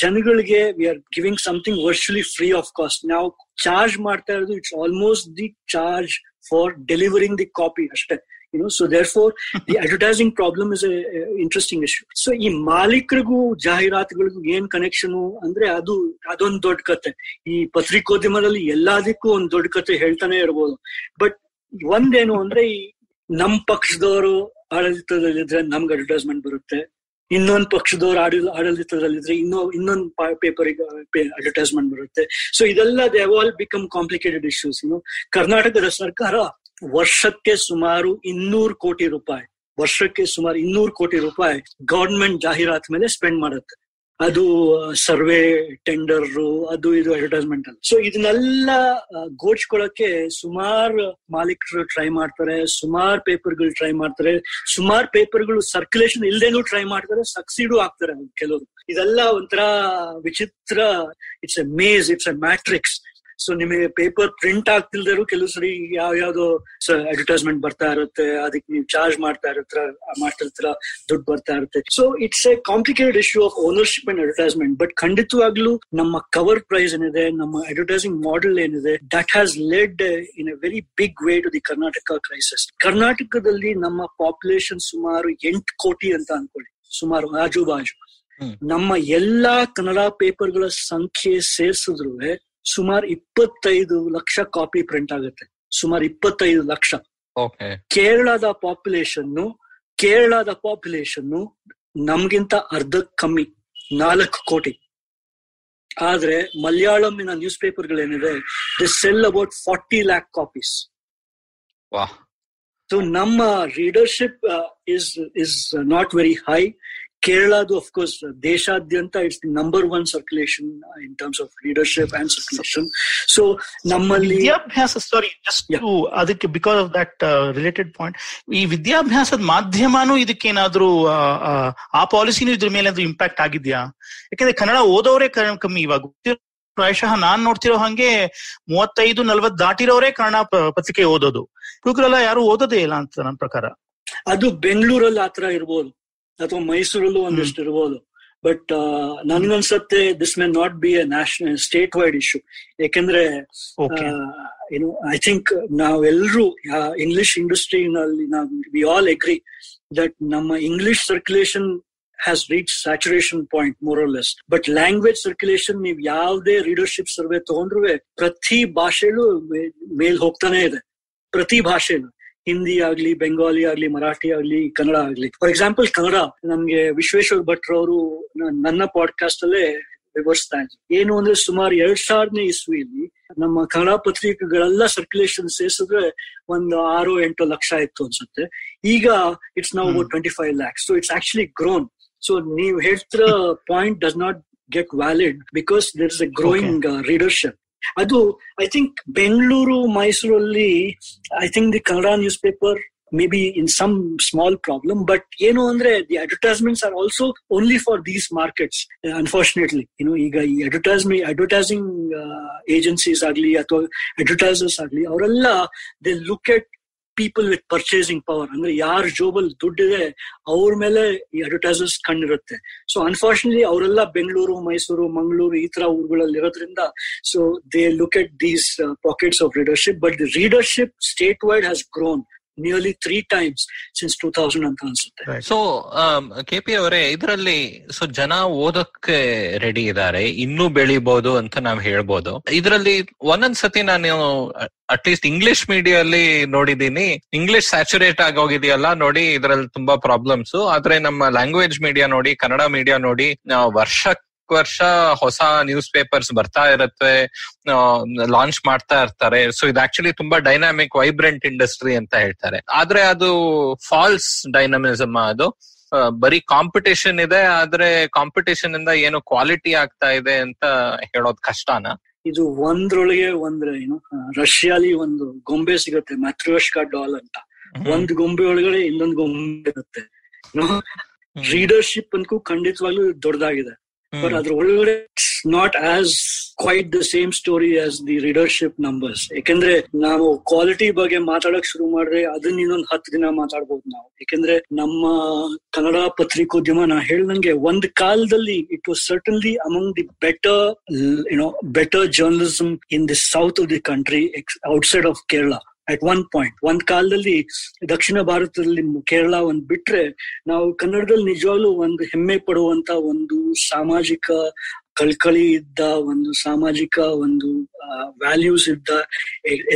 ಜನಗಳಿಗೆ we are giving something virtually free of cost ನಾವು ಚಾರ್ಜ್ ಮಾಡ್ತಾ ಇರೋದು it's almost the charge for delivering the copy ಅಷ್ಟೇ. You know so therefore the advertising problem is a, a interesting issue. So ಈ ಮಾಲೀಕರಿಗೂ ಜಾಹೀರಾತುಗಳಿಗೂ ಏನ್ connection ಅಂದ್ರೆ ಅದು ಅದೊಂದು ದೊಡ್ಡ ಕತೆ. ಈ ಪತ್ರಿಕೋದ್ಯಮದಲ್ಲಿ ಎಲ್ಲದಕ್ಕೂ ಒಂದ್ ದೊಡ್ಡ ಕತೆ ಹೇಳ್ತಾನೆ ಇರ್ಬೋದು. ಬಟ್ ಒಂದೇನು ಅಂದ್ರೆ ಈ ನಮ್ ಪಕ್ಷದವರು ಆಡಳಿತದಲ್ಲಿದ್ರೆ ನಮ್ಗೆ ಅಡ್ವರ್ಟೈಸ್ಮೆಂಟ್ ಬರುತ್ತೆ. ಇನ್ನೊಂದು ಪಕ್ಷದವ್ರು ಆಡಳಿತ ಆಡಳಿತದಲ್ಲಿದ್ರೆ ಇನ್ನೊ ಇನ್ನೊಂದು ಪೇಪರಿಗೆ ಅಡ್ವರ್ಟೈಸ್ಮೆಂಟ್ ಬರುತ್ತೆ. ಸೊ ಇದೆಲ್ಲ they all become complicated issues ಇನ್ನು ಕರ್ನಾಟಕದ ಸರ್ಕಾರ ವರ್ಷಕ್ಕೆ ಸುಮಾರು ಇನ್ನೂರು ಕೋಟಿ ರೂಪಾಯಿ, ವರ್ಷಕ್ಕೆ ಸುಮಾರು ಇನ್ನೂರು ಕೋಟಿ ರೂಪಾಯಿ ಗವರ್ಮೆಂಟ್ ಜಾಹೀರಾತ್ ಮೇಲೆ ಸ್ಪೆಂಡ್ ಮಾಡುತ್ತೆ. ಅದು ಸರ್ವೆ ಟೆಂಡರ್ ಅದು ಇದು ಅಡ್ವರ್ಟೈಸ್ಮೆಂಟ್ ಅಲ್ಲಿ. ಸೊ ಇದನ್ನೆಲ್ಲ ಗೋಡ್ಸ್ಕೊಳಕ್ಕೆ ಸುಮಾರು ಮಾಲೀಕರು ಟ್ರೈ ಮಾಡ್ತಾರೆ, ಸುಮಾರು ಪೇಪರ್ಗಳು ಟ್ರೈ ಮಾಡ್ತಾರೆ, ಸುಮಾರು ಪೇಪರ್ಗಳು ಸರ್ಕ್ಯುಲೇಷನ್ ಇಲ್ದೇನು ಟ್ರೈ ಮಾಡ್ತಾರೆ ಸಕ್ಸೀಡು ಆಗ್ತಾರೆ ಕೆಲವರು. ಇದೆಲ್ಲ ಒಂಥರ ವಿಚಿತ್ರ it's a maze it's a matrix so ನಿಮಗೆ ಪೇಪರ್ ಪ್ರಿಂಟ್ ಆಗ್ತಿಲ್ದರು ಕೆಲವು ಸರಿ ಯಾವ ಯಾವ್ದೋ ಅಡ್ವರ್ಟೈಸ್ಮೆಂಟ್ ಬರ್ತಾ ಇರುತ್ತೆ ಅದಕ್ಕೆ ನೀವು ಚಾರ್ಜ್ ಮಾಡ್ತಾ ಇರತ್ರ ಮಾಡ್ತಿರ್ತೀರ ದುಡ್ಡು ಬರ್ತಾ ಇರುತ್ತೆ. So it's a complicated issue of ownership and advertisement but ಖಂಡಿತವಾಗ್ಲೂ ನಮ್ಮ ಕವರ್ ಪ್ರೈಸ್ ಏನಿದೆ ನಮ್ಮ ಅಡ್ವರ್ಟೈಸಿಂಗ್ ಮಾಡೆಲ್ ಏನಿದೆ that has led in a very big way to the Karnataka crisis ಕರ್ನಾಟಕದಲ್ಲಿ ನಮ್ಮ ಪಾಪ್ಯುಲೇಷನ್ ಸುಮಾರು ಎಂಟು ಕೋಟಿ ಅಂತ ಅನ್ಕೊಳ್ಳಿ. ಸುಮಾರು ಆಜು ಬಾಜು. ನಮ್ಮ ಎಲ್ಲಾ ಕನ್ನಡ ಪೇಪರ್ಗಳ ಸಂಖ್ಯೆ ಸೇರಿಸಿದ್ರು ಸುಮಾರು ಇಪ್ಪತ್ತೈದು ಲಕ್ಷ ಕಾಪಿ ಪ್ರಿಂಟ್ ಆಗುತ್ತೆ. ಸುಮಾರು ಇಪ್ಪತ್ತೈದು ಲಕ್ಷ. ಕೇರಳದ ಪಾಪ್ಯುಲೇಷನ್ ಕೇರಳದ ಪಾಪ್ಯುಲೇಷನ್ ನಮ್ಗಿಂತ ಅರ್ಧ ಕಮ್ಮಿ ನಾಲ್ಕು ಕೋಟಿ. ಆದ್ರೆ ಮಲಯಾಳಂನ ನ್ಯೂಸ್ ಪೇಪರ್ಗಳೇನಿದೆ the sell about forty lakh copies so ನಮ್ಮ readership is is not very high ಕೇರಳದು of course ದೇಶಾದ್ಯಂತ it's the number one circulation in terms of leadership and circulation so ನಮ್ಮಲ್ಲಿ ವಿದ್ಯಾಭ್ಯಾಸ ಸಾರಿ ಜಸ್ಟ್ ಅದಕ್ಕೆ because of that related point ಈ ವಿದ್ಯಾಭ್ಯಾಸದ ಮಾಧ್ಯಮನೂ ಇದಕ್ಕೇನಾದ್ರೂ ಆ ಪಾಲಿಸಿನೂ ಇದ್ರ ಮೇಲೆ ಇಂಪ್ಯಾಕ್ಟ್ ಆಗಿದ್ಯಾ? ಯಾಕಂದ್ರೆ ಕನ್ನಡ ಓದೋರೇ ಕಮ್ಮಿ ಇವಾಗ. ಪ್ರಾಯಶಃ ನಾನ್ ನೋಡ್ತಿರೋ ಹಂಗೆ ಮೂವತ್ತೈದು ನಲ್ವತ್ ದಾಟಿರೋರೇ ಕನ್ನಡ ಪತ್ರಿಕೆ ಓದೋದು. ಹುಡುಗರೆಲ್ಲ ಯಾರು ಓದೋದೇ ಇಲ್ಲ ಅಂತ ನನ್ನ ಪ್ರಕಾರ. ಅದು ಬೆಂಗಳೂರಲ್ಲಿ ಆತರ ಇರ್ಬೋದು. ಅಥವಾ ಮೈಸೂರಲ್ಲೂ ಒಂದಿಷ್ಟು ಇರ್ಬೋದು. But ನನ್ಗನ್ಸತ್ತೆ this may not be a national state wide issue ಯಾಕೆಂದ್ರೆ ಏನು ಐ ಥಿಂಕ್ ನಾವೆಲ್ಲರೂ ಇಂಗ್ಲಿಷ್ ಇಂಡಸ್ಟ್ರಿನಲ್ಲಿ ನಾವು ವಿ ಆಲ್ ಎಗ್ರಿ ದಟ್ ನಮ್ಮ English circulation has reach saturation point more or less but language circulation ನೀವು ಯಾವುದೇ ರೀಡರ್ಶಿಪ್ ಸರ್ವೆ ತಗೊಂಡ್ರು ಪ್ರತಿ ಭಾಷೆಲೂ ಮೇಲ್ ಹೋಗ್ತಾನೆ ಇದೆ. ಪ್ರತಿ ಭಾಷೆಲು. ಹಿಂದಿ ಆಗ್ಲಿ ಬೆಂಗಾಲಿ ಆಗ್ಲಿ ಮರಾಠಿ ಆಗ್ಲಿ ಕನ್ನಡ ಆಗ್ಲಿ. ಫಾರ್ ಎಕ್ಸಾಂಪಲ್ ಕನ್ನಡ ನಮ್ಗೆ ವಿಶ್ವೇಶ್ವರ್ ಭಟ್ರು ಅವರು ನನ್ನ ಪಾಡ್ಕಾಸ್ಟ್ ಅಲ್ಲೇ ವಿವರಿಸ್ತಾ ಇದ್ರು. ಏನು ಅಂದ್ರೆ ಸುಮಾರು ಎರಡ್ ಸಾವಿರನೇ ಇಸ್ವಿಯಲ್ಲಿ ನಮ್ಮ ಕನ್ನಡ ಪತ್ರಿಕೆಗಳೆಲ್ಲ ಸರ್ಕ್ಯುಲೇಷನ್ ಸೇರಿಸಿದ್ರೆ ಒಂದು ಆರು ಎಂಟು ಲಕ್ಷ ಇತ್ತು ಅನ್ಸುತ್ತೆ. ಈಗ it's now about twenty five lakhs so it's actually grown so ನೀವು ಹೇಳ್ತಿರೋ point does not get valid because there is a growing readership ಅದು ಐ ಥಿಂಕ್ ಬೆಂಗಳೂರು ಮೈಸೂರಲ್ಲಿ I think the Kannada newspaper may be in some small problem but ಏನು ಅಂದ್ರೆ the advertisements are also only for these markets unfortunately ಏನು ಈಗ ಈ advertisement advertising agencies ಆಗ್ಲಿ ಅಥವಾ advertisers ಆಗ್ಲಿ, ಅವರೆಲ್ಲ they look at people with purchasing power ಅಂದ್ರೆ ಯಾರ ಜೋಬಲ್ ದುಡ್ಡಿದೆ, ಅವ್ರ ಮೇಲೆ ಈ ಅಡ್ವರ್ಟೈಸರ್ಸ್ ಕಂಡಿರುತ್ತೆ ಸೊ ಅನ್ಫಾರ್ಚುನೇಟ್ಲಿ ಅವರೆಲ್ಲ ಬೆಂಗಳೂರು, ಮೈಸೂರು, ಮಂಗಳೂರು ಈ ತರ ಊರುಗಳಲ್ಲಿ ಇರೋದ್ರಿಂದ so they look at these pockets of readership but the readership state wide has grown nearly three times since two thousand ಅಂತ ಅನ್ಸುತ್ತೆ ಸೊ ಕೆ ಪಿ ಅವರೇ ಇದರಲ್ಲಿ ಸೊ ಜನ ಓದಕ್ಕೆ ರೆಡಿ ಇದ್ದಾರೆ ಇನ್ನೂ ಬೆಳಿಬಹುದು ಅಂತ ನಾವ್ ಹೇಳ್ಬೋದು. ಇದರಲ್ಲಿ ಒಂದೊಂದ್ ಸತಿ ನಾನು ಅಟ್ಲೀಸ್ಟ್ ಇಂಗ್ಲಿಷ್ ಮೀಡಿಯಲ್ಲಿ ನೋಡಿದೀನಿ ಇಂಗ್ಲಿಷ್ ಸ್ಯಾಚುರೇಟ್ ಆಗೋಗಿದೆಯಲ್ಲ ನೋಡಿ ಇದ್ರಲ್ಲಿ ತುಂಬಾ ಪ್ರಾಬ್ಲಮ್ಸ್ ಆದ್ರೆ ನಮ್ಮ ಲ್ಯಾಂಗ್ವೇಜ್ ಮೀಡಿಯಾ ನೋಡಿ ಕನ್ನಡ ಮೀಡಿಯಾ ನೋಡಿ ವರ್ಷ ವರ್ಷ ಹೊಸ ನ್ಯೂಸ್ ಪೇಪರ್ಸ್ ಬರ್ತಾ ಇರತ್ತೆ ಲಾಂಚ್ ಮಾಡ್ತಾ ಇರ್ತಾರೆ. ಸೊ ಇದು ಆಕ್ಚುಲಿ ತುಂಬಾ ಡೈನಾಮಿಕ್ ವೈಬ್ರೆಂಟ್ ಇಂಡಸ್ಟ್ರಿ ಅಂತ ಹೇಳ್ತಾರೆ. ಆದ್ರೆ ಅದು ಫಾಲ್ಸ್ ಡೈನಮಿಸಮ್ ಅದು. ಬರೀ ಕಾಂಪಿಟೇಷನ್ ಇದೆ ಆದ್ರೆ ಕಾಂಪಿಟೇಷನ್ ಇಂದ ಏನು ಕ್ವಾಲಿಟಿ ಆಗ್ತಾ ಇದೆ ಅಂತ ಹೇಳೋದ್ ಕಷ್ಟನ? ಇದು ಒಂದ್ರೊಳಗೆ ಒಂದ್ರೆ ಏನು ರಷ್ಯಾಲಿ ಒಂದು ಗೊಂಬೆ ಸಿಗುತ್ತೆ ಮ್ಯಾಥ್ರೋಷ್ಕಾ ಡಾಲ್ ಅಂತ. ಒಂದ್ ಗೊಂಬೆ ಒಳಗಡೆ ಇನ್ನೊಂದ್ ಗೊಂಬೆ ಇರುತ್ತೆ. ರೀಡರ್ಶಿಪ್ ಅಂತೂ ಖಂಡಿತವಾಗ್ಲೂ ದೊಡ್ಡದಾಗಿದೆ. ಬಟ್ ಅದ್ರ ಒಳಗಡೆ not as quite the same story as the readership numbers ಯಾಕಂದ್ರೆ ನಾವು ಕ್ವಾಲಿಟಿ ಬಗ್ಗೆ ಮಾತಾಡಕ್ ಶುರು ಮಾಡಿದ್ರೆ ಅದನ್ನ ಇನ್ನೊಂದು ಹತ್ತು ದಿನ ಮಾತಾಡ್ಬೋದು ನಾವು. ಯಾಕಂದ್ರೆ ನಮ್ಮ ಕನ್ನಡ ಪತ್ರಿಕೋದ್ಯಮ ನಾ ಹೇಳ್ದಂಗೆ ಒಂದ್ ಕಾಲದಲ್ಲಿ it was certainly among the better you know better journalism in the south of the country outside of Kerala at one point ಒಂದ್ ಕಾಲದಲ್ಲಿ ದಕ್ಷಿಣ ಭಾರತದಲ್ಲಿ ಕೇರಳ ಒಂದ್ ಬಿಟ್ರೆ ನಾವು ಕನ್ನಡದಲ್ಲಿ ನಿಜವಾಗ್ಲೂ ಒಂದು ಹೆಮ್ಮೆ ಪಡುವಂತ ಒಂದು ಸಾಮಾಜಿಕ ಕಳ್ಕಳಿ ಇದ್ದ ಒಂದು ಸಾಮಾಜಿಕ ಒಂದು ವ್ಯಾಲ್ಯೂಸ್ ಇದ್ದ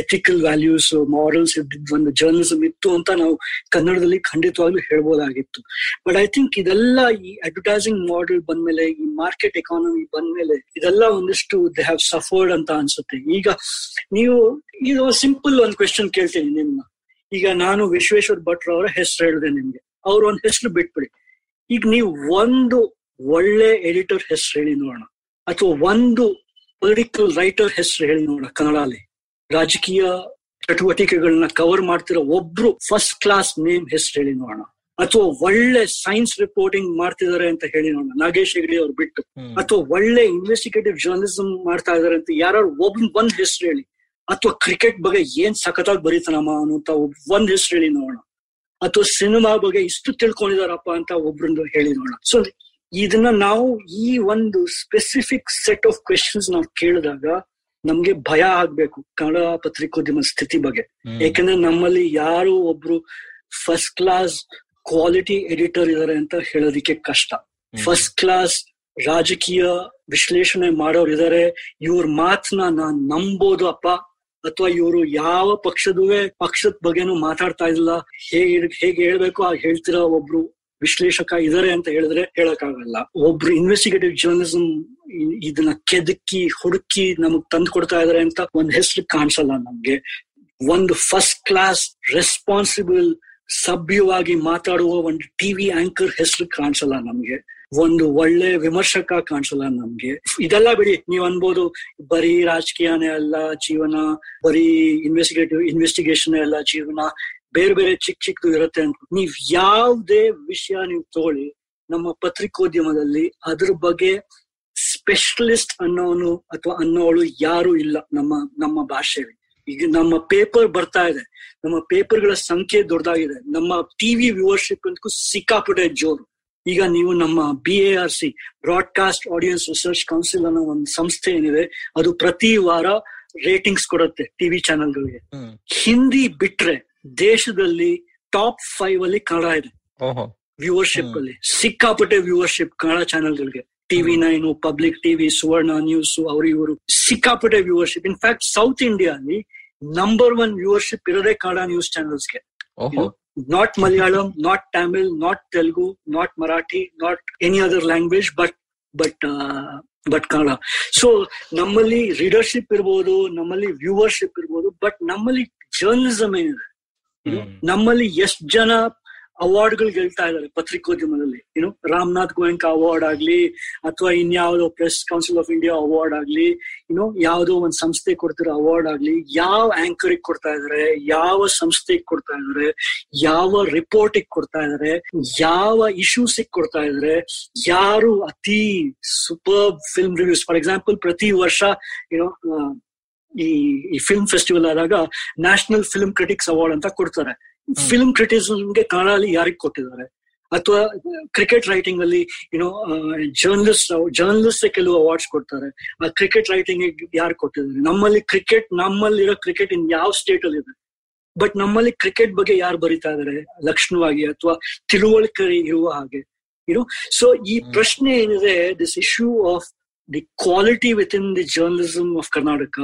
ಎಥಿಕಲ್ ವ್ಯಾಲ್ಯೂಸ್ ಮಾರಲ್ಸ್ ಇದ್ದಿದ್ದ ಒಂದು ಜರ್ನಲಿಸಮ್ ಇತ್ತು ಅಂತ ನಾವು ಕನ್ನಡದಲ್ಲಿ ಖಂಡಿತವಾಗ್ಲೂ ಹೇಳ್ಬೋದಾಗಿತ್ತು. ಬಟ್ ಐ ಥಿಂಕ್ ಇದೆಲ್ಲ ಈ ಅಡ್ವರ್ಟೈಸಿಂಗ್ ಮಾಡೆಲ್ ಬಂದ್ಮೇಲೆ, ಈ ಮಾರ್ಕೆಟ್ ಎಕಾನಮಿ ಬಂದ್ಮೇಲೆ ಇದೆಲ್ಲ ಒಂದಿಷ್ಟು ದೇ ಹ್ಯಾವ್ ಸಫರ್ಡ್ ಅಂತ ಅನ್ಸುತ್ತೆ. ಈಗ ನೀವು ಇದು ಸಿಂಪಲ್ ಒಂದು ಕ್ವೆಶನ್ ಕೇಳ್ತೀನಿ ನಿಮ್ಮ ಈಗ ನಾನು ವಿಶ್ವೇಶ್ವರ್ ಭಟ್ರ ಅವರ ಹೆಸರು ಹೇಳಿದೆ ನಿಮ್ಗೆ. ಅವ್ರ ಒಂದ್ ಹೆಸರು ಬಿಟ್ಬಿಡಿ. ಈಗ ನೀವು ಒಂದು ಒಳ್ಳೆ ಎಡಿಟರ್ ಹೆಸರು ಹೇಳಿ ನೋಡೋಣ. ಅಥವಾ ಒಂದು ಪೊಲಿಟಿಕಲ್ ರೈಟರ್ ಹೆಸರು ಹೇಳಿ ನೋಡೋಣ ಕನ್ನಡಲ್ಲಿ ರಾಜಕೀಯ ಚಟುವಟಿಕೆಗಳನ್ನ ಕವರ್ ಮಾಡ್ತಿರೋ ಒಬ್ರು ಫಸ್ಟ್ ಕ್ಲಾಸ್ ನೇಮ್ ಹೆಸರು ಹೇಳಿ ನೋಡೋಣ. ಅಥವಾ ಒಳ್ಳೆ ಸೈನ್ಸ್ ರಿಪೋರ್ಟಿಂಗ್ ಮಾಡ್ತಿದ್ದಾರೆ ಅಂತ ಹೇಳಿ ನೋಡೋಣ. ನಾಗೇಶ್ ಹೆಗಡೆ ಅವ್ರು ಬಿಟ್ಟು. ಅಥವಾ ಒಳ್ಳೆ ಇನ್ವೆಸ್ಟಿಗೇಟಿವ್ ಜರ್ನಲಿಸಂ ಮಾಡ್ತಾ ಇದಾರೆ ಅಂತ ಯಾರು ಒಬ್ ಒಂದ್ ಹೆಸರು ಹೇಳಿ. ಅಥವಾ ಕ್ರಿಕೆಟ್ ಬಗ್ಗೆ ಏನ್ ಸಖತ್ತಾಗಿ ಬರೀತಾನಮ್ಮ ಅನ್ನುವಂತ ಒಂದ್ ಹೆಸರು ಹೇಳಿ ನೋಡೋಣ. ಅಥವಾ ಸಿನಿಮಾ ಬಗ್ಗೆ ಇಷ್ಟು ತಿಳ್ಕೊಂಡಿದಾರಪ್ಪ ಅಂತ ಒಬ್ರಿಂದ ಹೇಳಿ ನೋಡೋಣ. ಸೊ ಇದನ್ನ ನಾವು ಈ ಒಂದು ಸ್ಪೆಸಿಫಿಕ್ ಸೆಟ್ ಆಫ್ ಕ್ವೆಶನ್ಸ್ ನಾವು ಕೇಳಿದಾಗ ನಮ್ಗೆ ಭಯ ಆಗ್ಬೇಕು ಕನ್ನಡ ಪತ್ರಿಕೋದ್ಯಮ ಸ್ಥಿತಿ ಬಗ್ಗೆ. ಯಾಕಂದ್ರೆ ನಮ್ಮಲ್ಲಿ ಯಾರು ಒಬ್ರು ಫಸ್ಟ್ ಕ್ಲಾಸ್ ಕ್ವಾಲಿಟಿ ಎಡಿಟರ್ ಇದಾರೆ ಅಂತ ಹೇಳೋದಿಕ್ಕೆ ಕಷ್ಟ. ಫಸ್ಟ್ ಕ್ಲಾಸ್ ರಾಜಕೀಯ ವಿಶ್ಲೇಷಣೆ ಮಾಡೋರು ಇದಾರೆ ಇವ್ರ ಮಾತನ್ನ ನಾನ್ ನಂಬೋದು ಅಪ್ಪ ಅಥವಾ ಇವರು ಯಾವ ಪಕ್ಷದುವೆ ಪಕ್ಷದ ಬಗ್ಗೆನು ಮಾತಾಡ್ತಾ ಇಲ್ಲ ಹೇಗೆ ಹೇಗೆ ಹೇಳ್ಬೇಕು ಆ ಹೇಳ್ತಿರೋ ಒಬ್ರು ವಿಶ್ಲೇಷಕ ಇದಾರೆ ಅಂತ ಹೇಳಿದ್ರೆ ಹೇಳಕ್ಕಾಗಲ್ಲ. ಒಬ್ರು ಇನ್ವೆಸ್ಟಿಗೇಟಿವ್ ಜರ್ನಲಿಸಂ ಇದನ್ನ ಕೆದಕಿ, ಹುಡುಕಿ ನಮಗ್ ತಂದು ಕೊಡ್ತಾ ಇದಾರೆ ಅಂತ ಒಂದ್ ಹೆಸರು ಕಾಣಿಸಲ್ಲ ನಮ್ಗೆ. ಒಂದು ಫಸ್ಟ್ ಕ್ಲಾಸ್ ರೆಸ್ಪಾನ್ಸಿಬಲ್ ಸಭ್ಯವಾಗಿ ಮಾತಾಡುವ ಒಂದು ಟಿವಿ ಆಂಕರ್ ಹೆಸರು ಕಾಣಿಸಲ್ಲ ನಮ್ಗೆ. ಒಂದು ಒಳ್ಳೆ ವಿಮರ್ಶಕ ಕಾಣಿಸಲ್ಲ ನಮ್ಗೆ. ಇದೆಲ್ಲ ಬಿಡಿ, ನೀವ್ ಅನ್ಬೋದು ಬರೀ ರಾಜಕೀಯನೇ ಅಲ್ಲ ಜೀವನ, ಬರೀ ಇನ್ವೆಸ್ಟಿಗೇಟಿವ್ ಇನ್ವೆಸ್ಟಿಗೇಷನ್ ಅಲ್ಲ ಜೀವನ ಬೇರೆ ಬೇರೆ ಚಿಕ್ಕ ಚಿಕ್ಕದು ಇರುತ್ತೆ ಅಂತ. ನೀವ್ ಯಾವ್ದೇ ವಿಷಯ ನೀವು ತಗೊಳ್ಳಿ ನಮ್ಮ ಪತ್ರಿಕೋದ್ಯಮದಲ್ಲಿ ಅದ್ರ ಬಗ್ಗೆ ಸ್ಪೆಷಲಿಸ್ಟ್ ಅನ್ನೋನು ಅಥವಾ ಅನ್ನೋಳು ಯಾರು ಇಲ್ಲ ನಮ್ಮ ನಮ್ಮ ಭಾಷೆಯಲ್ಲಿ. ಈಗ ನಮ್ಮ ಪೇಪರ್ ಬರ್ತಾ ಇದೆ. ನಮ್ಮ ಪೇಪರ್ಗಳ ಸಂಖ್ಯೆ ದೊಡ್ಡದಾಗಿದೆ. ನಮ್ಮ ಟಿವಿ ವ್ಯೂವರ್ಶಿಪ್ ಅಂತಕ್ಕೂ ಸಿಕ್ಕಾಪಟ್ಟೆ ಜೋರು. ಈಗ ನೀವು ನಮ್ಮ B A R C broadcast audience research council ಅನ್ನೋ ಒಂದು ಸಂಸ್ಥೆ ಏನಿದೆ ಅದು ಪ್ರತಿ ವಾರ ರೇಟಿಂಗ್ಸ್ ಕೊಡುತ್ತೆ ಟಿವಿ ಚಾನೆಲ್ಗಳಿಗೆ ಹಿಂದಿ ಬಿಟ್ರೆ ದೇಶದಲ್ಲಿ ಟಾಪ್ ಫೈವ್ ಅಲ್ಲಿ ಕನ್ನಡ ಇದೆ. ವ್ಯೂವರ್ಶಿಪ್ ಅಲ್ಲಿ. ಸಿಕ್ಕಾಪಟ್ಟೆ viewership Kannada ಚಾನೆಲ್ಗಳಿಗೆ TV nine public TV Suvarna news ಅವರು ಇವರು ಸಿಕ್ಕಾಪಟ್ಟೆ ವ್ಯೂವರ್ಶಿಪ್ ಇನ್ಫ್ಯಾಕ್ಟ್ ಸೌತ್ ಇಂಡಿಯಾ ಅಲ್ಲಿ ನಂಬರ್ ಒನ್ ವ್ಯೂವರ್ಶಿಪ್ ಇರೋದೇ Kannada news ಚಾನೆಲ್ಸ್ಗೆ not Malayalam not Tamil not Telugu not Marathi not any other language but but but Kannada. So ನಮ್ಮಲ್ಲಿ readership ಇರ್ಬೋದು ನಮ್ಮಲ್ಲಿ viewership ಇರ್ಬೋದು but ನಮ್ಮಲ್ಲಿ ಜರ್ನಲಿಸಮ್ ಏನಿದೆ? ನಮ್ಮಲ್ಲಿ ಎಷ್ಟ್ ಜನ ಅವಾರ್ಡ್ಗಳು ಗೆಲ್ತಾ ಇದ್ದಾರೆ ಪತ್ರಿಕೋದ್ಯಮದಲ್ಲಿ. ಏನು ರಾಮನಾಥ್ ಗೋಯಂಕ ಅವಾರ್ಡ್ ಆಗ್ಲಿ ಅಥವಾ ಇನ್ಯಾವುದೋ press council of India award ಆಗ್ಲಿ ಏನೋ ಯಾವ್ದೋ ಒಂದ್ ಸಂಸ್ಥೆ ಕೊಡ್ತಿರೋ ಅವಾರ್ಡ್ ಆಗ್ಲಿ ಯಾವ ಆಂಕರಿಗೆ ಕೊಡ್ತಾ ಇದಾರೆ ಯಾವ ಸಂಸ್ಥೆಗೆ ಕೊಡ್ತಾ ಇದಾರೆ ಯಾವ ರಿಪೋರ್ಟಿಗೆ ಕೊಡ್ತಾ ಇದಾರೆ ಯಾವ ಇಶ್ಯೂಸ್ ಕೊಡ್ತಾ ಇದಾರೆ ಯಾರು ಅತಿ super film reviews for example ಪ್ರತಿ ವರ್ಷ ಏನೋ ಈ ಈ ಫಿಲ್ಮ್ ಫೆಸ್ಟಿವಲ್ ಆದಾಗ ನ್ಯಾಷನಲ್ ಫಿಲ್ಮ್ ಕ್ರಿಟಿಕ್ಸ್ ಅವಾರ್ಡ್ ಅಂತ ಕೊಡ್ತಾರೆ. ಫಿಲ್ಮ್ ಕ್ರಿಟಿಸಮ್ಗೆ ಕನ್ನಡಲ್ಲಿ ಯಾರಿಗೆ ಕೊಟ್ಟಿದ್ದಾರೆ? ಅಥವಾ ಕ್ರಿಕೆಟ್ ರೈಟಿಂಗ್ ಅಲ್ಲಿ ಏನೋ ಜರ್ನಲಿಸ್ಟ್ ಜರ್ನಲಿಸ್ಟ್ ಕೆಲವು ಅವಾರ್ಡ್ಸ್ ಕೊಡ್ತಾರೆ. ಆ ಕ್ರಿಕೆಟ್ ರೈಟಿಂಗ್ ಯಾರು ಕೊಟ್ಟಿದ್ದಾರೆ? ನಮ್ಮಲ್ಲಿ ಕ್ರಿಕೆಟ್ ನಮ್ಮಲ್ಲಿರೋ ಕ್ರಿಕೆಟ್ ಇನ್ ಯಾವ ಸ್ಟೇಟ್ ಅಲ್ಲಿ ಇದೆ? ಬಟ್ ನಮ್ಮಲ್ಲಿ ಕ್ರಿಕೆಟ್ ಬಗ್ಗೆ ಯಾರು ಬರೀತಾ ಇದಾರೆ ಲಕ್ಷಣವಾಗಿ ಅಥವಾ ತಿಳುವಳಿಕೆ ಇರುವ ಹಾಗೆ ಏನೋ ಸೊ ಈ ಪ್ರಶ್ನೆ ಏನಿದೆ this issue of quality with in the journalism of Karnataka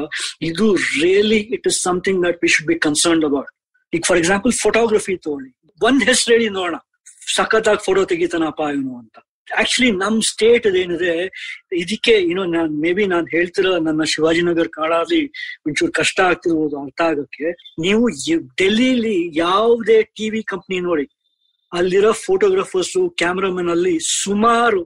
ಇದು really it is something that we should be concern about ಈಗ ಫಾರ್ ಎಕ್ಸಾಂಪಲ್ ಫೋಟೋಗ್ರಫಿ ತಗೊಳ್ಳಿ ಒಂದ್ ಹೆಸರು ಹೇಳಿ ನೋಡೋಣ. ಸಖತ್ತಾಗಿ ಫೋಟೋ ತೆಗಿತಾನಪ್ಪ ಇವನು ಅಂತ. ಆಕ್ಚುಲಿ ನಮ್ ಸ್ಟೇಟ್ ಅದೇನಿದೆ ಇದಕ್ಕೆ ಏನೋ ನಾನ್ ಮೇ ಬಿ ನಾನ್ ಹೇಳ್ತಿರೋ ನನ್ನ ಶಿವಾಜಿನಗರ್ ಕಾಡಲ್ಲಿ ಒಂಚೂರು ಕಷ್ಟ ಆಗ್ತಿರ್ಬೋದು ಅರ್ಥ ಆಗಕ್ಕೆ. ನೀವು ಡೆಲ್ಲಿಲಿ ಯಾವುದೇ ಟಿವಿ ಕಂಪ್ನಿ ನೋಡಿ, ಅಲ್ಲಿರೋ ಫೋಟೋಗ್ರಾಫರ್ಸ್ ಕ್ಯಾಮ್ರಾಮನ್ ಅಲ್ಲಿ ಸುಮಾರು